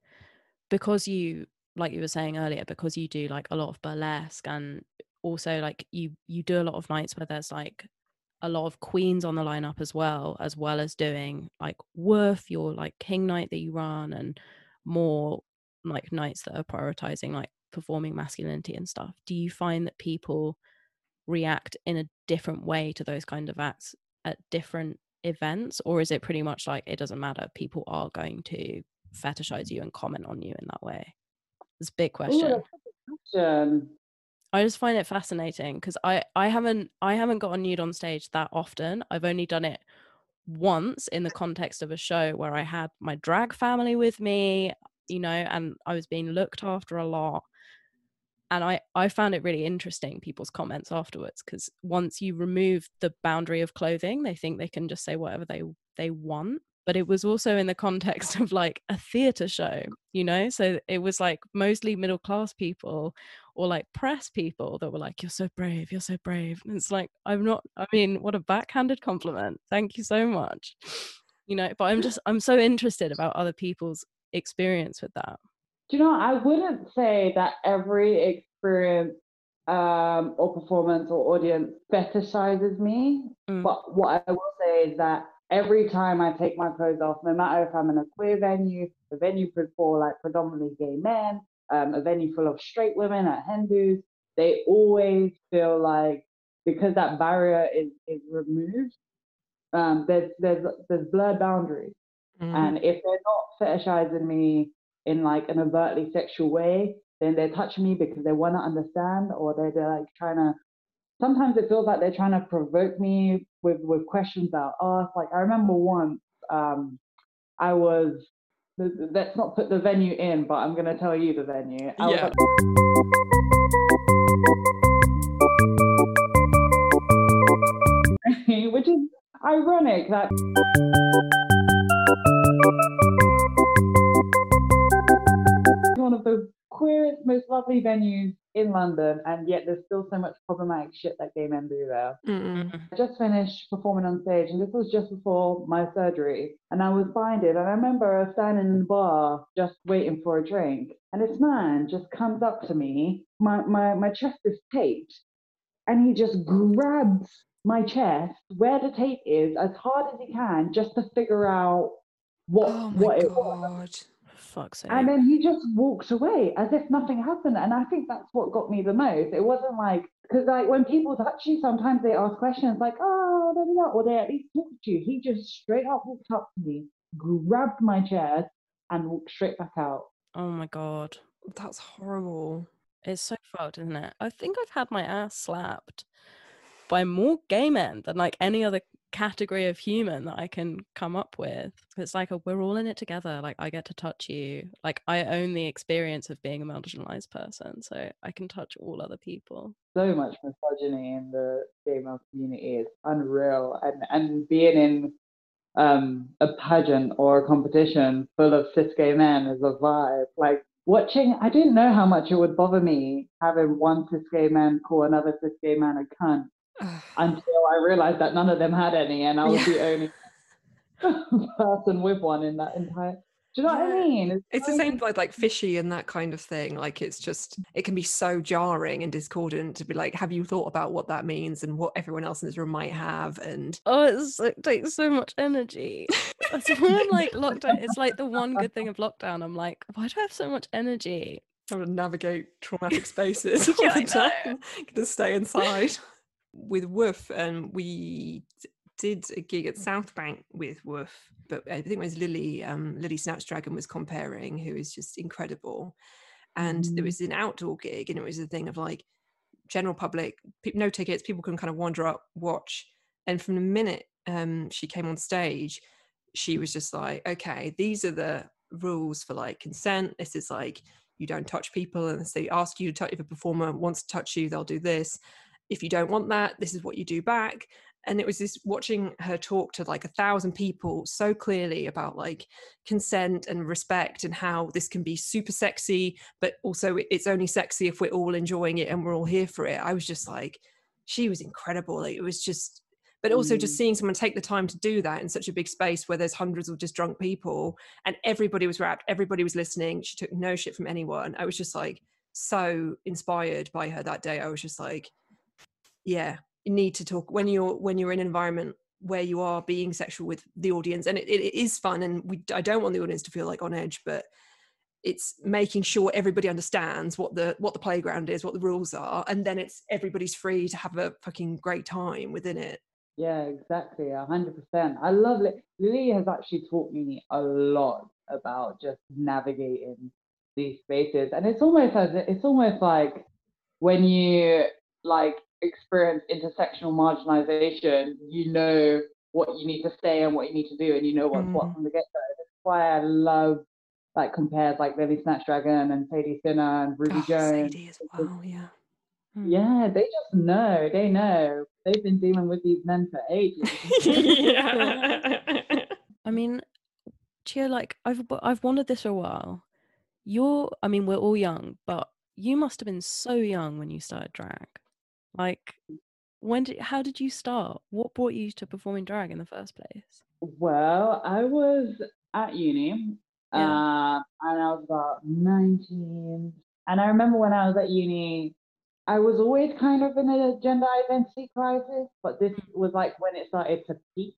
because you like you were saying earlier because you do like a lot of burlesque and also like you you do a lot of nights where there's like a lot of queens on the lineup as well as well as doing like worth your like king night that you run and more like nights that are prioritizing like performing masculinity and stuff. Do you find that people react in a different way to those kind of acts at different events or is it pretty much like it doesn't matter people are going to fetishize you and comment on you in that way? It's a big question. question. I just find it fascinating because I I haven't I haven't gotten nude on stage that often. I've only done it once in the context of a show where I had my drag family with me, you know, and I was being looked after a lot. And I I found it really interesting people's comments afterwards because once you remove the boundary of clothing, they think they can just say whatever they they want. But it was also in the context *laughs* of like a theatre show, you know? So it was like mostly middle class people or like press people that were like, You're so brave, you're so brave. And it's like, I'm not, I mean, what a backhanded compliment. Thank you so much. You know, but I'm just, I'm so interested about other people's experience with that. Do you know, I wouldn't say that every experience um, or performance or audience fetishizes me. Mm. But what I will say is that every time I take my clothes off, no matter if I'm in a queer venue, a venue for like predominantly gay men, um, a venue full of straight women at Hindus, they always feel like because that barrier is, is removed, um, there's there's there's blurred boundaries. Mm. And if they're not fetishizing me in like an overtly sexual way, then they're touching me because they want to understand or they're, they're like trying to sometimes it feels like they're trying to provoke me with with questions that ask. Like I remember once um I was let's not put the venue in, but I'm gonna tell you the venue. I Yeah. at- *laughs* which is ironic that most lovely venues in London, and yet there's still so much problematic shit that gay men do there. Mm-mm. I just finished performing on stage, and this was just before my surgery. And I was blinded, and I remember standing in the bar just waiting for a drink. And this man just comes up to me. My my my chest is taped, and he just grabs my chest where the tape is as hard as he can, just to figure out what Oh my what it was. God. For fuck's sake. And then he just walked away as if nothing happened. And I think that's what got me the most. It wasn't like, because like when people touch you, sometimes they ask questions like, oh, da, da, da, or they at least talk to you. He just straight up walked up to me, grabbed my chair, and walked straight back out. oh my god. That's horrible. It's so fucked, isn't it? I think I've had my ass slapped by more gay men than like any other category of human that I can come up with. It's like a, we're all in it together. Like I get to touch you. Like I own the experience of being a marginalized person, so I can touch all other people. So much misogyny in the gay male community is unreal. And and being in um, a pageant or a competition full of cis gay men is a vibe. Like watching, I didn't know how much it would bother me having one cis gay man call another cis gay man a cunt *sighs* until I realized that none of them had any, and I was the only *laughs* person with one in that entire. Do you know what I mean? It's the same like like fishy and that kind of thing. Like it's just it can be so jarring and discordant to be like, have you thought about what that means and what everyone else in this room might have? And Oh, it's, it takes so much energy. *laughs* That's why I'm like lockdown. It's like the one good thing of lockdown. I'm like, why do I have so much energy? trying to navigate traumatic *laughs* spaces all Yeah, I the know. time. Gonna stay inside. With Woof, um, we did a gig at South Bank with Woof, but I think it was Lily, um, Lily Snatch Dragon was comparing, who is just incredible. And Mhm. it was an outdoor gig, and it was a thing of like general public, no tickets, people can kind of wander up, watch. And from the minute um, she came on stage, she was just like, okay, these are the rules for like consent. This is like you don't touch people unless they ask you to touch. If a performer wants to touch you, they'll do this. If you don't want that, this is what you do back. And it was this watching her talk to like a thousand people so clearly about like consent and respect and how this can be super sexy, but also it's only sexy if we're all enjoying it and we're all here for it. I was just like, she was incredible. Like, it was just, but also just Mm. seeing someone take the time to do that in such a big space where there's hundreds of just drunk people and everybody was wrapped, everybody was listening. She took no shit from anyone. I was just like so inspired by her that day. I was just like, yeah, you need to talk when you're when you're in an environment where you are being sexual with the audience, and it, it is fun. And we, I don't want the audience to feel like on edge, but it's making sure everybody understands what the what the playground is, what the rules are, and then it's everybody's free to have a fucking great time within it. Yeah, exactly. A hundred percent. I love it. Lily has actually taught me a lot about just navigating these spaces, and it's almost as it's almost like when you like experience intersectional marginalization, you know what you need to say and what you need to do, and you know what's what Mm. from the get go. That's why I love like compares like Lily Snatch Dragon and Sadie Sinner and Ruby Oh, Jones. Sadie as well, yeah. Hmm. Yeah, they just know. They know. They've been dealing with these men for ages. yeah. *laughs* *laughs* I mean, Chiyo, like I've w- I've wanted this for a while. You're, I mean, we're all young, but you must have been so young when you started drag. Like, when did, how did you start? What brought you to performing drag in the first place? Well, I was at uni, Yeah. uh, and I was about 19. And I remember when I was at uni, I was always kind of in a gender identity crisis, but this was like when it started to peak.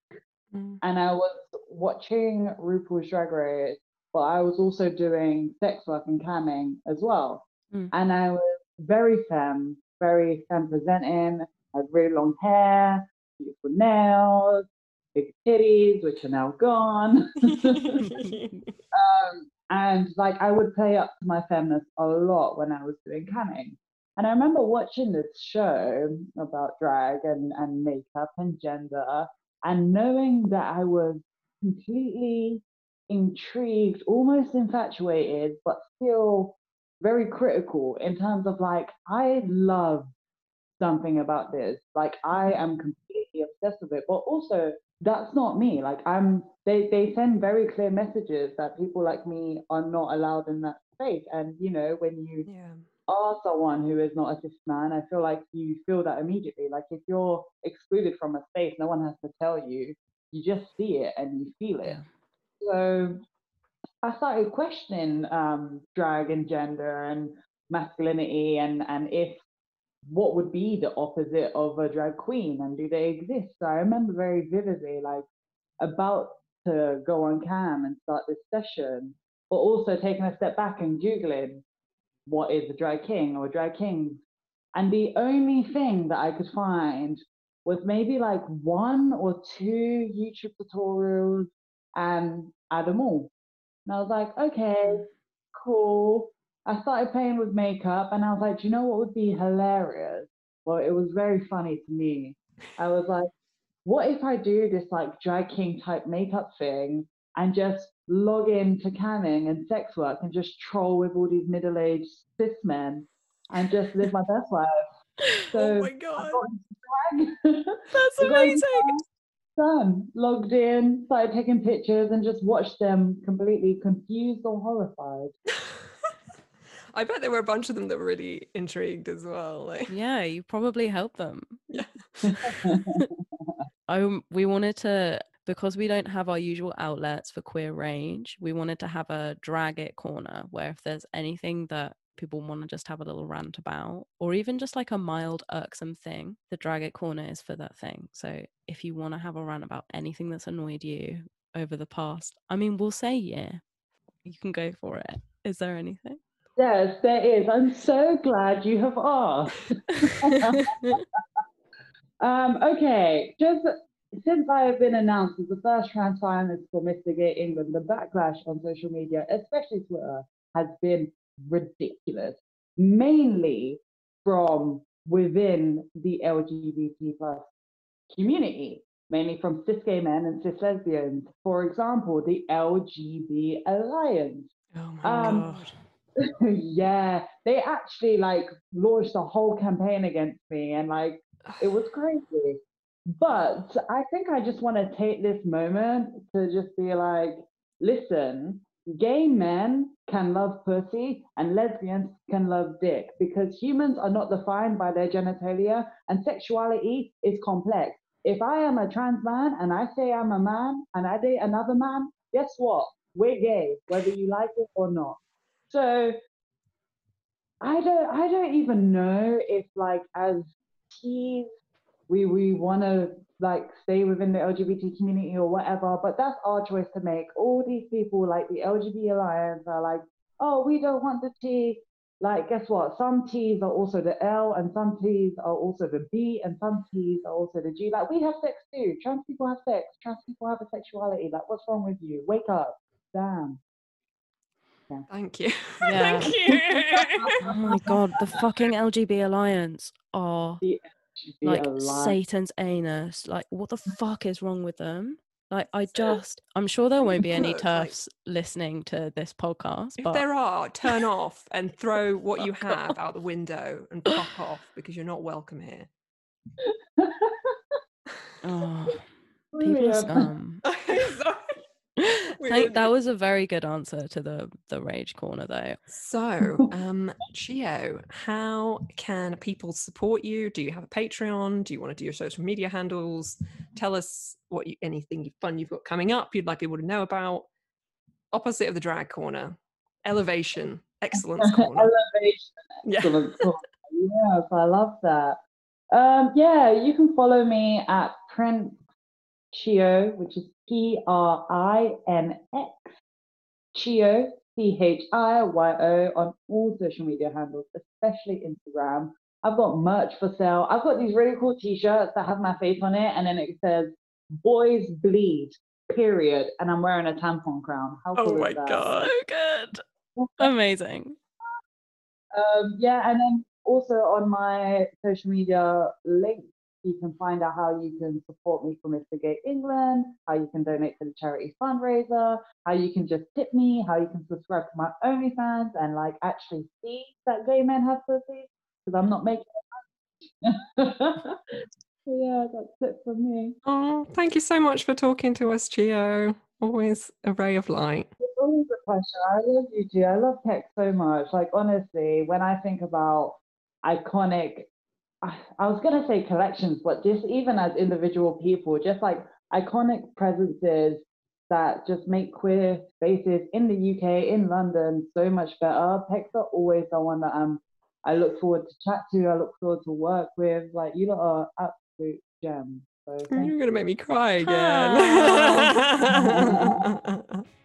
Mm. And I was watching RuPaul's Drag Race, but I was also doing sex work and camming as well. Mm. And I was very femme, very femme presenting, had really long hair, beautiful nails, big titties, which are now gone. *laughs* *laughs* um, and like I would play up to my feminist a lot when I was doing camming. And I remember watching this show about drag and, and makeup and gender and knowing that I was completely intrigued, almost infatuated, but still very critical in terms of like, I love something about this. Like, I mm-hmm. am completely obsessed with it, but also that's not me. Like, I'm, they, they send very clear messages that people like me are not allowed in that space. And, you know, when you yeah. are someone who is not a cis man, I feel like you feel that immediately. Like if you're excluded from a space, no one has to tell you. You just see it and you feel it. So I started questioning um, drag and gender and masculinity and and if what would be the opposite of a drag queen and do they exist? So I remember very vividly like about to go on cam and start this session, but also taking a step back and googling what is a drag king or drag kings. And the only thing that I could find was maybe like one or two YouTube tutorials and them all. And I was like, okay, mm. cool. I started playing with makeup and I was like, do you know what would be hilarious? Well, it was very funny to me. I was like, what if I do this like drag king type makeup thing and just log in to camming and sex work and just troll with all these middle aged cis men and just live my best life? *laughs* Oh so oh my god. got into drag. That's I got into amazing. Drag, Done. Logged in, started taking pictures, and just watched them completely confused or horrified. *laughs* I bet there were a bunch of them that were really intrigued as well. Like, Yeah, you probably helped them. yeah. I *laughs* w- um, we wanted to because we don't have our usual outlets for queer rage. We wanted to have a drag it corner where if there's anything that people want to just have a little rant about, or even just like a mild irksome thing, the drag it corner is for that thing. So if you want to have a rant about anything that's annoyed you over the past, I mean, we'll say yeah, you can go for it. Is there anything? Yes, there is. I'm so glad you have asked. *laughs* *laughs* Um, okay, just since I have been announced as the first trans finalist for Mr. Gay England, the backlash on social media, especially Twitter, has been ridiculous. Mainly from within the LGBT plus community, mainly from cis gay men and cis lesbians. For example, the LGB Alliance. Oh my Um, god. *laughs* yeah, they actually like launched a whole campaign against me and like it was *sighs* crazy. But I think I just want to take this moment to just be like, listen, gay men can love pussy and lesbians can love dick because humans are not defined by their genitalia and sexuality is complex. If I am a trans man and I say I'm a man and I date another man, guess what? We're gay, whether you like it or not. So I don't I don't even know if like as teens we we want to like stay within the LGBT community or whatever, but that's our choice to make. All these people like the LGBT Alliance are like oh, we don't want the T. Like, guess what? Some T's are also the L, and some T's are also the B, and some T's are also the G. Like, we have sex too. Trans people have sex. Trans people have a sexuality. Like, what's wrong with you? Wake up. Damn. Thank you. Yeah. Thank you. *laughs* *laughs* Oh my god, the fucking LGB alliance are Be like. Satan's anus. Like, what the mm-hmm. fuck is wrong with them? Like, I just, I'm sure there won't be any *laughs* turfs listening to this podcast, If but there are, turn off and throw what you Fuck have out the window and *laughs* fuck off because you're not welcome here. oh, *laughs* people are scum. Sorry. *laughs* That was a very good answer to the the rage corner, though. So, *laughs* um, Chiyo, how can people support you? Do you have a Patreon? Do you want to do your social media handles? Tell us what you anything fun you've got coming up you'd like people to know about. Opposite of the drag corner, elevation, excellence *laughs* corner. Elevation. Yeah. Excellent. Cool. Yes, I love that. Um, yeah, you can follow me at Prinx Chiyo, which is P R I N X Chiyo, C H I Y O, on all social media handles, especially Instagram. I've got merch for sale. I've got these really cool t-shirts that have my face on it, and then it says "Boys Bleed," period, and I'm wearing a tampon crown. How cool Oh is my that? god. So good, *laughs* amazing. Um, yeah, and then also on my social media links, you can find out how you can support me for Mr. Gay England, how you can donate to the charity fundraiser, how you can just tip me, how you can subscribe to my OnlyFans and like actually see that gay men have pussy because I'm not making it. *laughs* so yeah, that's it for me. Oh, thank you so much for talking to us, Chiyo. Always a ray of light. It's always a pleasure. I love you, Chiyo. I love tech so much. Like honestly, when I think about iconic, I, I was gonna say collections, but just even as individual people, just like iconic presences that just make queer spaces in the UK, in London, so much better. Pecs are always someone that I'm, I look forward to chat to. I look forward to work with. Like you lot are absolute gems. So You're gonna make me cry again. *laughs* *laughs*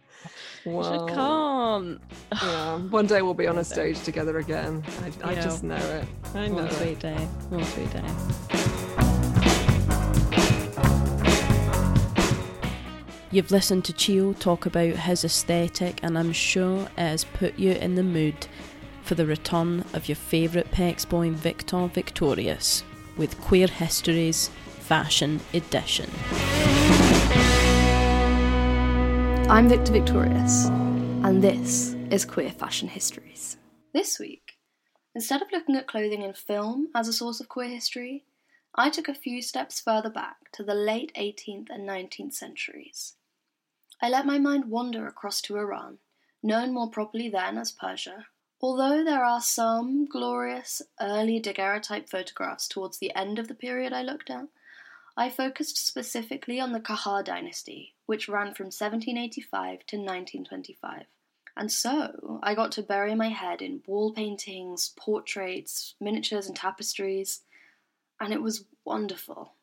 You Well, should come. yeah, *sighs* one day we'll be on a stage together again. I, I just know it. I know One it. sweet day. One sweet day. You've listened to Chiyo talk about his aesthetic, and I'm sure it has put you in the mood for the return of your favourite Pecs boy Victor Victorious with Queer History's Fashion Edition. I'm Victor Victorious, and this is Queer Fashion Histories. This week, instead of looking at clothing in film as a source of queer history, I took a few steps further back to the late 18th and 19th centuries. I let my mind wander across to Iran, known more properly then as Persia. Although there are some glorious early daguerreotype photographs towards the end of the period I looked at, I focused specifically on the Qajar dynasty, which ran from 1785 to 1925. And so I got to bury my head in wall paintings, portraits, miniatures, and tapestries, and it was wonderful.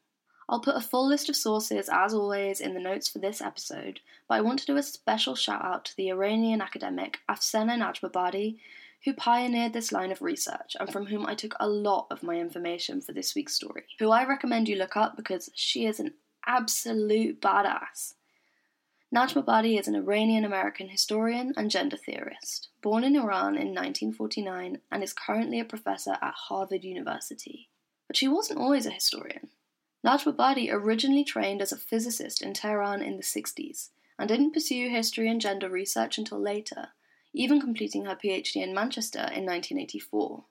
I'll put a full list of sources, as always, in the notes for this episode, but I want to do a special shout out to the Iranian academic Afsaneh Najmabadi, who pioneered this line of research and from whom I took a lot of my information for this week's story, who I recommend you look up because she is an absolute badass. Najmabadi is an Iranian American historian and gender theorist, born in Iran in 1949 and is currently a professor at Harvard University. But she wasn't always a historian. Najmabadi originally trained as a physicist in Tehran in the 60s and didn't pursue history and gender research until later, even completing her PhD in Manchester in 1984.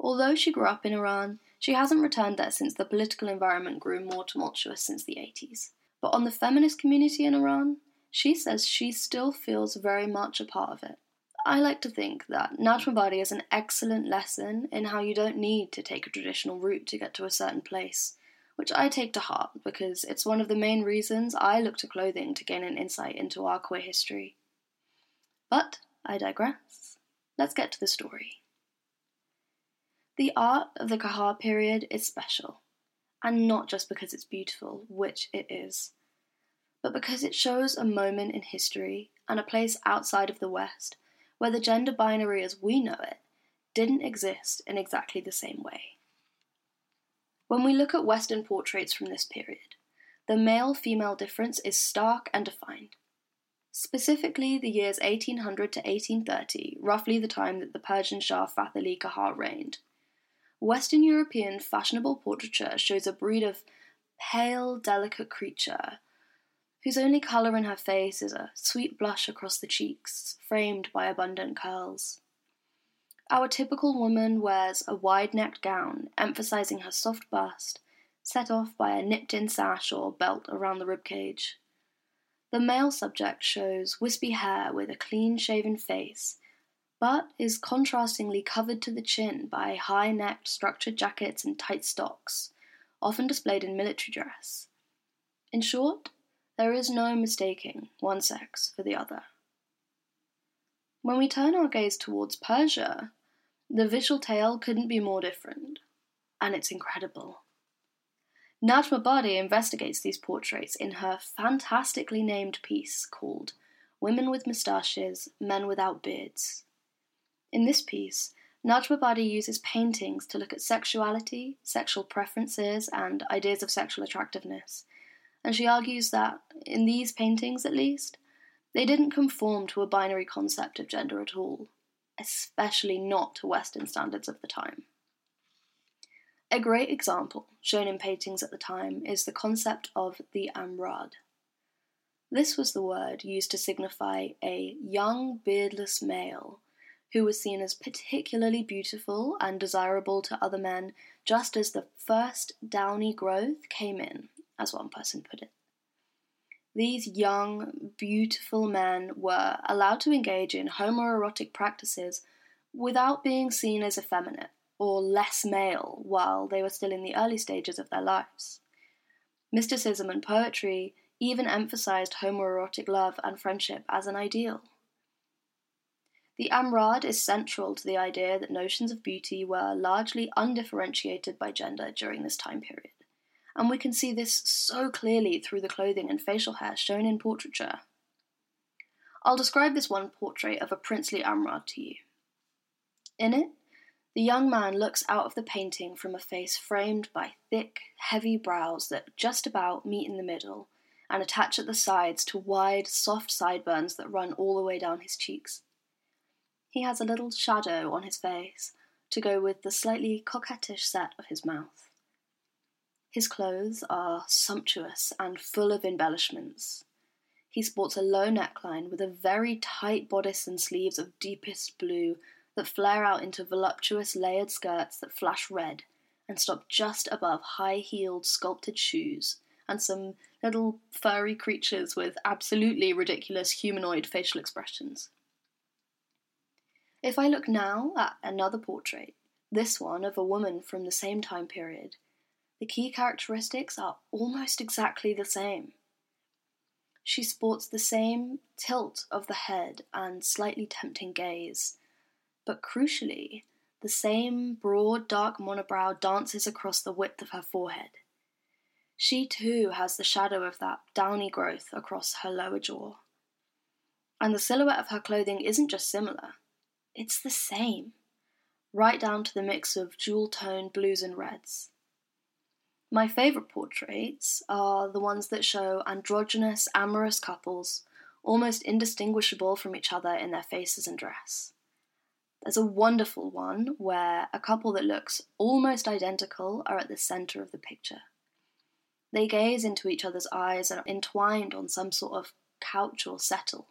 Although she grew up in Iran, she hasn't returned there since the political environment grew more tumultuous since the 80s. But on the feminist community in Iran, she says she still feels very much a part of it. I like to think that Najmabadi is an excellent lesson in how you don't need to take a traditional route to get to a certain place, which I take to heart because it's one of the main reasons I look to clothing to gain an insight into our queer history. But I digress. Let's get to the story. The art of the Qajar period is special, and not just because it's beautiful, which it is, but because it shows a moment in history and a place outside of the West where the gender binary as we know it didn't exist in exactly the same way. When we look at Western portraits from this period, the male female difference is stark and defined. Specifically, the years 1800 to 1830, roughly the time that the Persian Shah Fath Ali Qajar reigned. Western European fashionable portraiture shows a breed of pale, delicate creature whose only colour in her face is a sweet blush across the cheeks, framed by abundant curls. Our typical woman wears a wide necked gown, emphasizing her soft bust, set off by a nipped in sash or belt around the ribcage. The male subject shows wispy hair with a clean shaven face, but is contrastingly covered to the chin by high necked structured jackets and tight stocks, often displayed in military dress. In short, there is no mistaking one sex for the other. When we turn our gaze towards Persia, the visual tale couldn't be more different, and it's incredible. Najmabadi investigates these portraits in her fantastically named piece called Women with Moustaches, Men Without Beards. In this piece, Najmabadi uses paintings to look at sexuality, sexual preferences, and ideas of sexual attractiveness and she argues that, in these paintings at least, they didn't conform to a binary concept of gender at all, especially not to Western standards of the time. A great example, shown in paintings at the time, is the concept of the amrad. This was the word used to signify a young, beardless male who was seen as particularly beautiful and desirable to other men just as the first downy growth came in as one person put it. These young, beautiful men were allowed to engage in homoerotic practices without being seen as effeminate or less male while they were still in the early stages of their lives. Mysticism and poetry even emphasized homoerotic love and friendship as an ideal. The Amrad is central to the idea that notions of beauty were largely undifferentiated by gender during this time period and we can see this so clearly through the clothing and facial hair shown in portraiture. I'll describe this one portrait of a princely Amrad to you. In it, the young man looks out of the painting from a face framed by thick, heavy brows that just about meet in the middle and attach at the sides to wide, soft sideburns that run all the way down his cheeks. He has a little shadow on his face to go with the slightly coquettish set of his mouth. His clothes are sumptuous and full of embellishments. He sports a low neckline with a very tight bodice and sleeves of deepest blue that flare out into voluptuous layered skirts that flash red and stop just above high heeled sculpted shoes and some little furry creatures with absolutely ridiculous humanoid facial expressions. If I look now at another portrait, this one of a woman from the same time period, the key characteristics are almost exactly the same. She sports the same tilt of the head and slightly tempting gaze, but crucially, the same broad, dark monobrow dances across the width of her forehead. She too has the shadow of that downy growth across her lower jaw. And the silhouette of her clothing isn't just similar, it's the same, right down to the mix of jewel toned blues and reds. My favourite portraits are the ones that show androgynous, amorous couples, almost indistinguishable from each other in their faces and dress. There's a wonderful one where a couple that looks almost identical are at the centre of the picture. They gaze into each other's eyes and are entwined on some sort of couch or settle.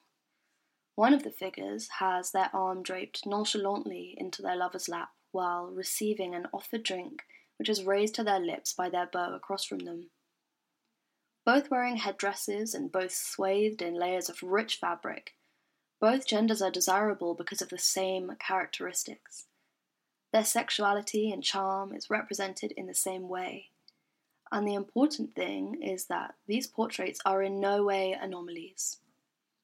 One of the figures has their arm draped nonchalantly into their lover's lap while receiving an offered drink which is raised to their lips by their beau across from them. Both wearing headdresses and both swathed in layers of rich fabric, both genders are desirable because of the same characteristics. Their sexuality and charm is represented in the same way. And the important thing is that these portraits are in no way anomalies.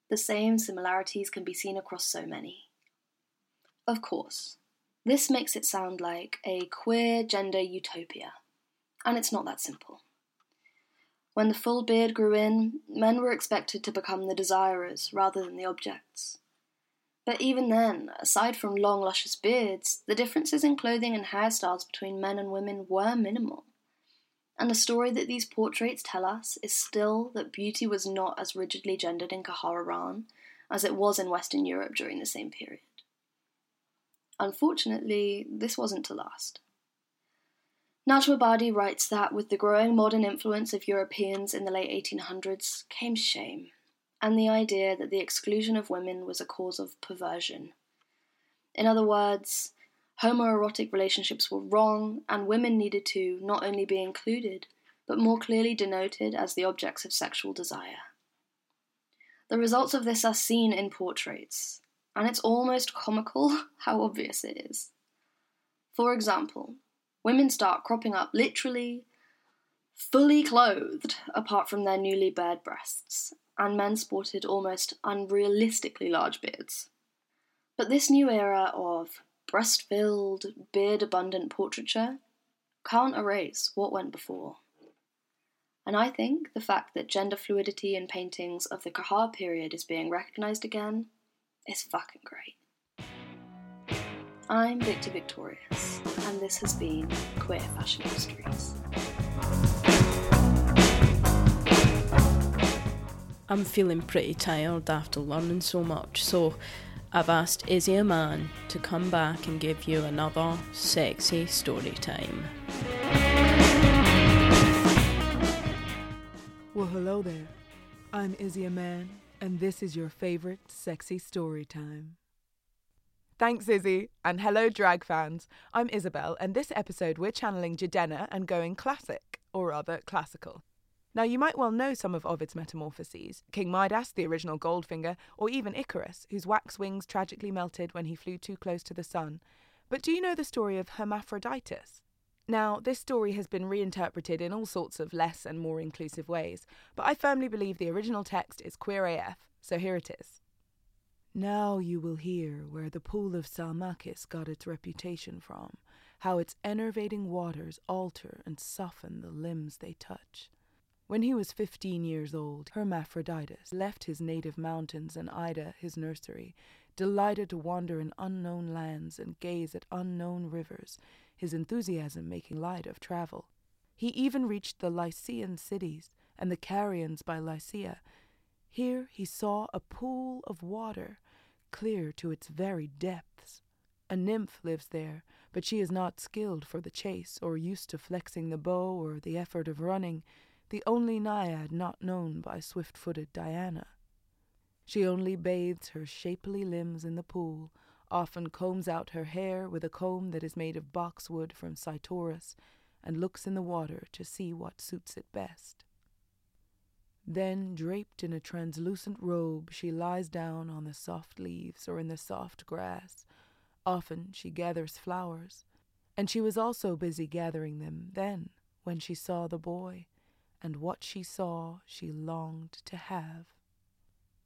The same similarities can be seen across so many. Of course, this makes it sound like a queer gender utopia, and it's not that simple. When the full beard grew in, men were expected to become the desirers rather than the objects. But even then, aside from long, luscious beards, the differences in clothing and hairstyles between men and women were minimal. And the story that these portraits tell us is still that beauty was not as rigidly gendered in Qajar Iran as it was in Western Europe during the same period. Unfortunately, this wasn't to last. Najmabadi writes that with the growing modern influence of Europeans in the late 1800s came shame, and the idea that the exclusion of women was a cause of perversion. In other words, homoerotic relationships were wrong, and women needed to not only be included, but more clearly denoted as the objects of sexual desire. The results of this are seen in portraits, and it's almost comical *laughs* how obvious it is. For example, women start cropping up literally fully clothed apart from their newly bared breasts, and men sported almost unrealistically large beards. But this new era of breast filled, beard abundant portraiture can't erase what went before. And I think the fact that gender fluidity in paintings of the Qajar period is being recognised again is fucking great. I'm Victor Victorious, and this has been Queer Fashion Histories. I'm feeling pretty tired after learning so much, so I've asked Izzy Aman to come back and give you another sexy story time. Well, hello there. I'm Izzy Aman, and this is your favorite sexy story time. Thanks, Izzy, and hello, drag fans. I'm Isabel, and this episode we're channeling Jidenna and going classic, or rather classical. Now, you might well know some of Ovid's metamorphoses King Midas, the original Goldfinger, or even Icarus, whose wax wings tragically melted when he flew too close to the sun. But do you know the story of Hermaphroditus? Now, this story has been reinterpreted in all sorts of less and more inclusive ways, but I firmly believe the original text is queer AF, so here it is. Now you will hear where the pool of Salmacis got its reputation from, how its enervating waters alter and soften the limbs they touch. When he was fifteen years old, Hermaphroditus left his native mountains and Ida, his nursery, delighted to wander in unknown lands and gaze at unknown rivers, his enthusiasm making light of travel. He even reached the Lycian cities and the Carians by Lycia. Here he saw a pool of water, clear to its very depths. A nymph lives there, but she is not skilled for the chase or used to flexing the bow or the effort of running the only naiad not known by swift footed Diana. She only bathes her shapely limbs in the pool, often combs out her hair with a comb that is made of boxwood from Cytorus, and looks in the water to see what suits it best. Then, draped in a translucent robe, she lies down on the soft leaves or in the soft grass. Often she gathers flowers, and she was also busy gathering them then when she saw the boy and what she saw she longed to have.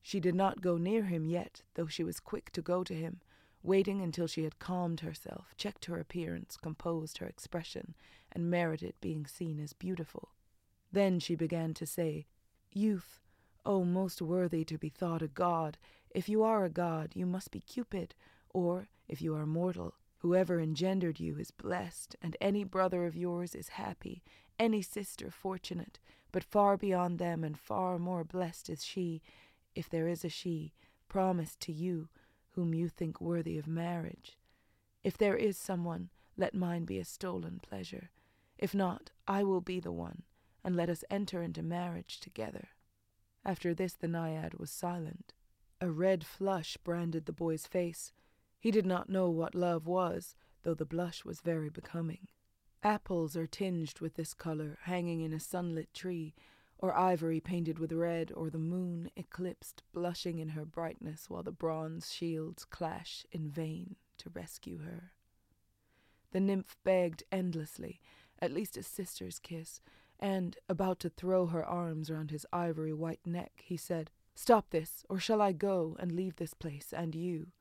She did not go near him yet, though she was quick to go to him, waiting until she had calmed herself, checked her appearance, composed her expression, and merited being seen as beautiful. Then she began to say, Youth, O most worthy to be thought a god, if you are a god, you must be Cupid, or, if you are mortal, whoever engendered you is blessed, and any brother of yours is happy, any sister fortunate, but far beyond them and far more blessed is she, if there is a she, promised to you, whom you think worthy of marriage. If there is someone, let mine be a stolen pleasure. If not, I will be the one, and let us enter into marriage together. After this the naiad was silent. A red flush branded the boy's face. He did not know what love was, though the blush was very becoming. Apples are tinged with this color, hanging in a sunlit tree, or ivory painted with red, or the moon eclipsed, blushing in her brightness while the bronze shields clash in vain to rescue her. The nymph begged endlessly, at least a sister's kiss, and, about to throw her arms round his ivory white neck, he said, Stop this, or shall I go and leave this place and you?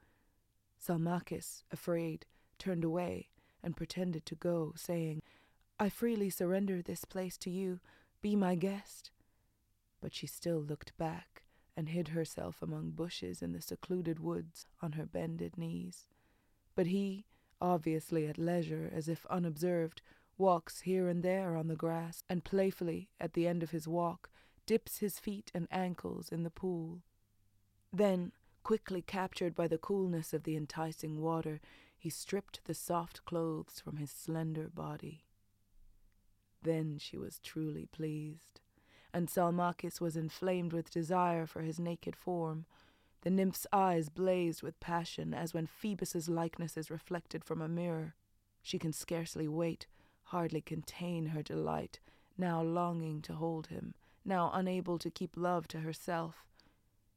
Salmacis, afraid, turned away and pretended to go, saying, I freely surrender this place to you. Be my guest. But she still looked back, and hid herself among bushes in the secluded woods on her bended knees. But he, obviously at leisure, as if unobserved, walks here and there on the grass, and playfully, at the end of his walk, dips his feet and ankles in the pool. Then, quickly captured by the coolness of the enticing water, he stripped the soft clothes from his slender body. Then she was truly pleased, and Salmacis was inflamed with desire for his naked form. The nymph's eyes blazed with passion, as when Phoebus's likeness is reflected from a mirror. She can scarcely wait, hardly contain her delight, now longing to hold him, now unable to keep love to herself.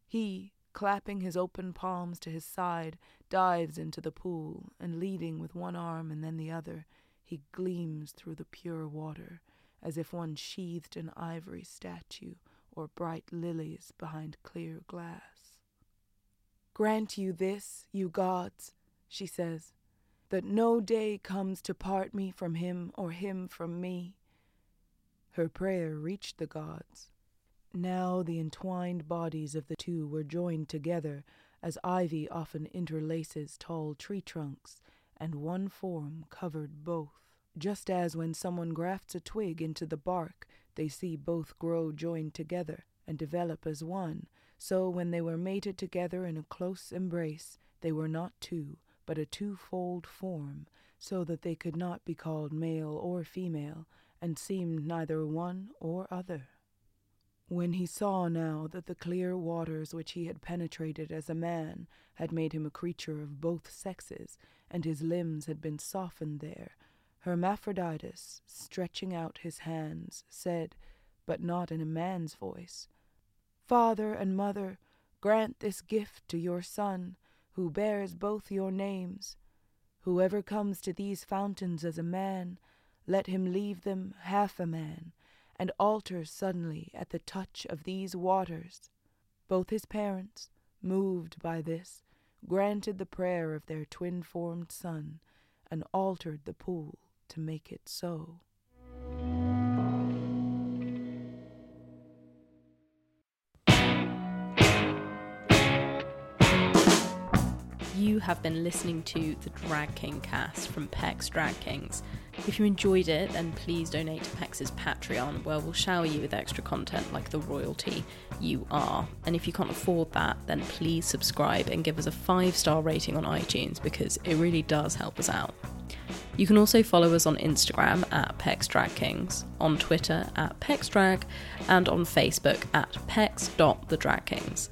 He, clapping his open palms to his side, dives into the pool, and leading with one arm and then the other, he gleams through the pure water, as if one sheathed an ivory statue or bright lilies behind clear glass. Grant you this, you gods, she says, that no day comes to part me from him or him from me. Her prayer reached the gods. Now the entwined bodies of the two were joined together, as ivy often interlaces tall tree trunks, and one form covered both. Just as when someone grafts a twig into the bark, they see both grow joined together and develop as one, so when they were mated together in a close embrace, they were not two, but a twofold form, so that they could not be called male or female, and seemed neither one or other. When he saw now that the clear waters which he had penetrated as a man had made him a creature of both sexes, and his limbs had been softened there, Hermaphroditus, stretching out his hands, said, but not in a man's voice, Father and mother, grant this gift to your son, who bears both your names. Whoever comes to these fountains as a man, let him leave them half a man, and alter suddenly at the touch of these waters. Both his parents, moved by this, granted the prayer of their twin formed son, and altered the pool to make it so. You have been listening to the Drag King cast from Pecs Drag Kings. If you enjoyed it, then please donate to Pecs's Patreon, where we'll shower you with extra content like the royalty you are. And if you can't afford that, then please subscribe and give us a five star rating on iTunes because it really does help us out. You can also follow us on Instagram at Pecs Drag Kings, on Twitter at Pecs Drag, and on Facebook at Pecs.thedragkings.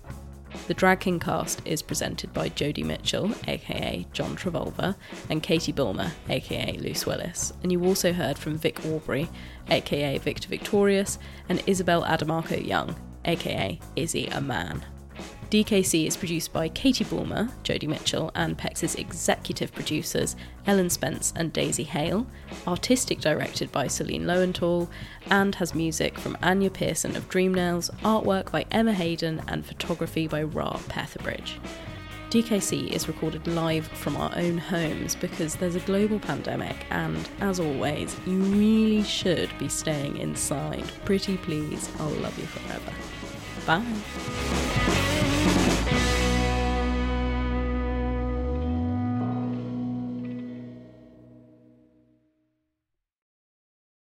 The Drag King cast is presented by Jodie Mitchell, aka John Travulva, and Katy Bulmer, aka Loose Willis. And you also heard from Vic Aubrey, aka Victor Victorious, and Isabel Adamarco Young, aka Izzy Aman. DKC is produced by Katy Bulmer, Jodie Mitchell, and Pecs's executive producers Ellen Spence and Daisy Hale, artistic directed by Celine Lowenthal, and has music from Anya Pearson of Dreamnails, artwork by Emma Hayden, and photography by Ra Petherbridge. DKC is recorded live from our own homes because there's a global pandemic, and as always, you really should be staying inside. Pretty please, I'll love you forever. Bye.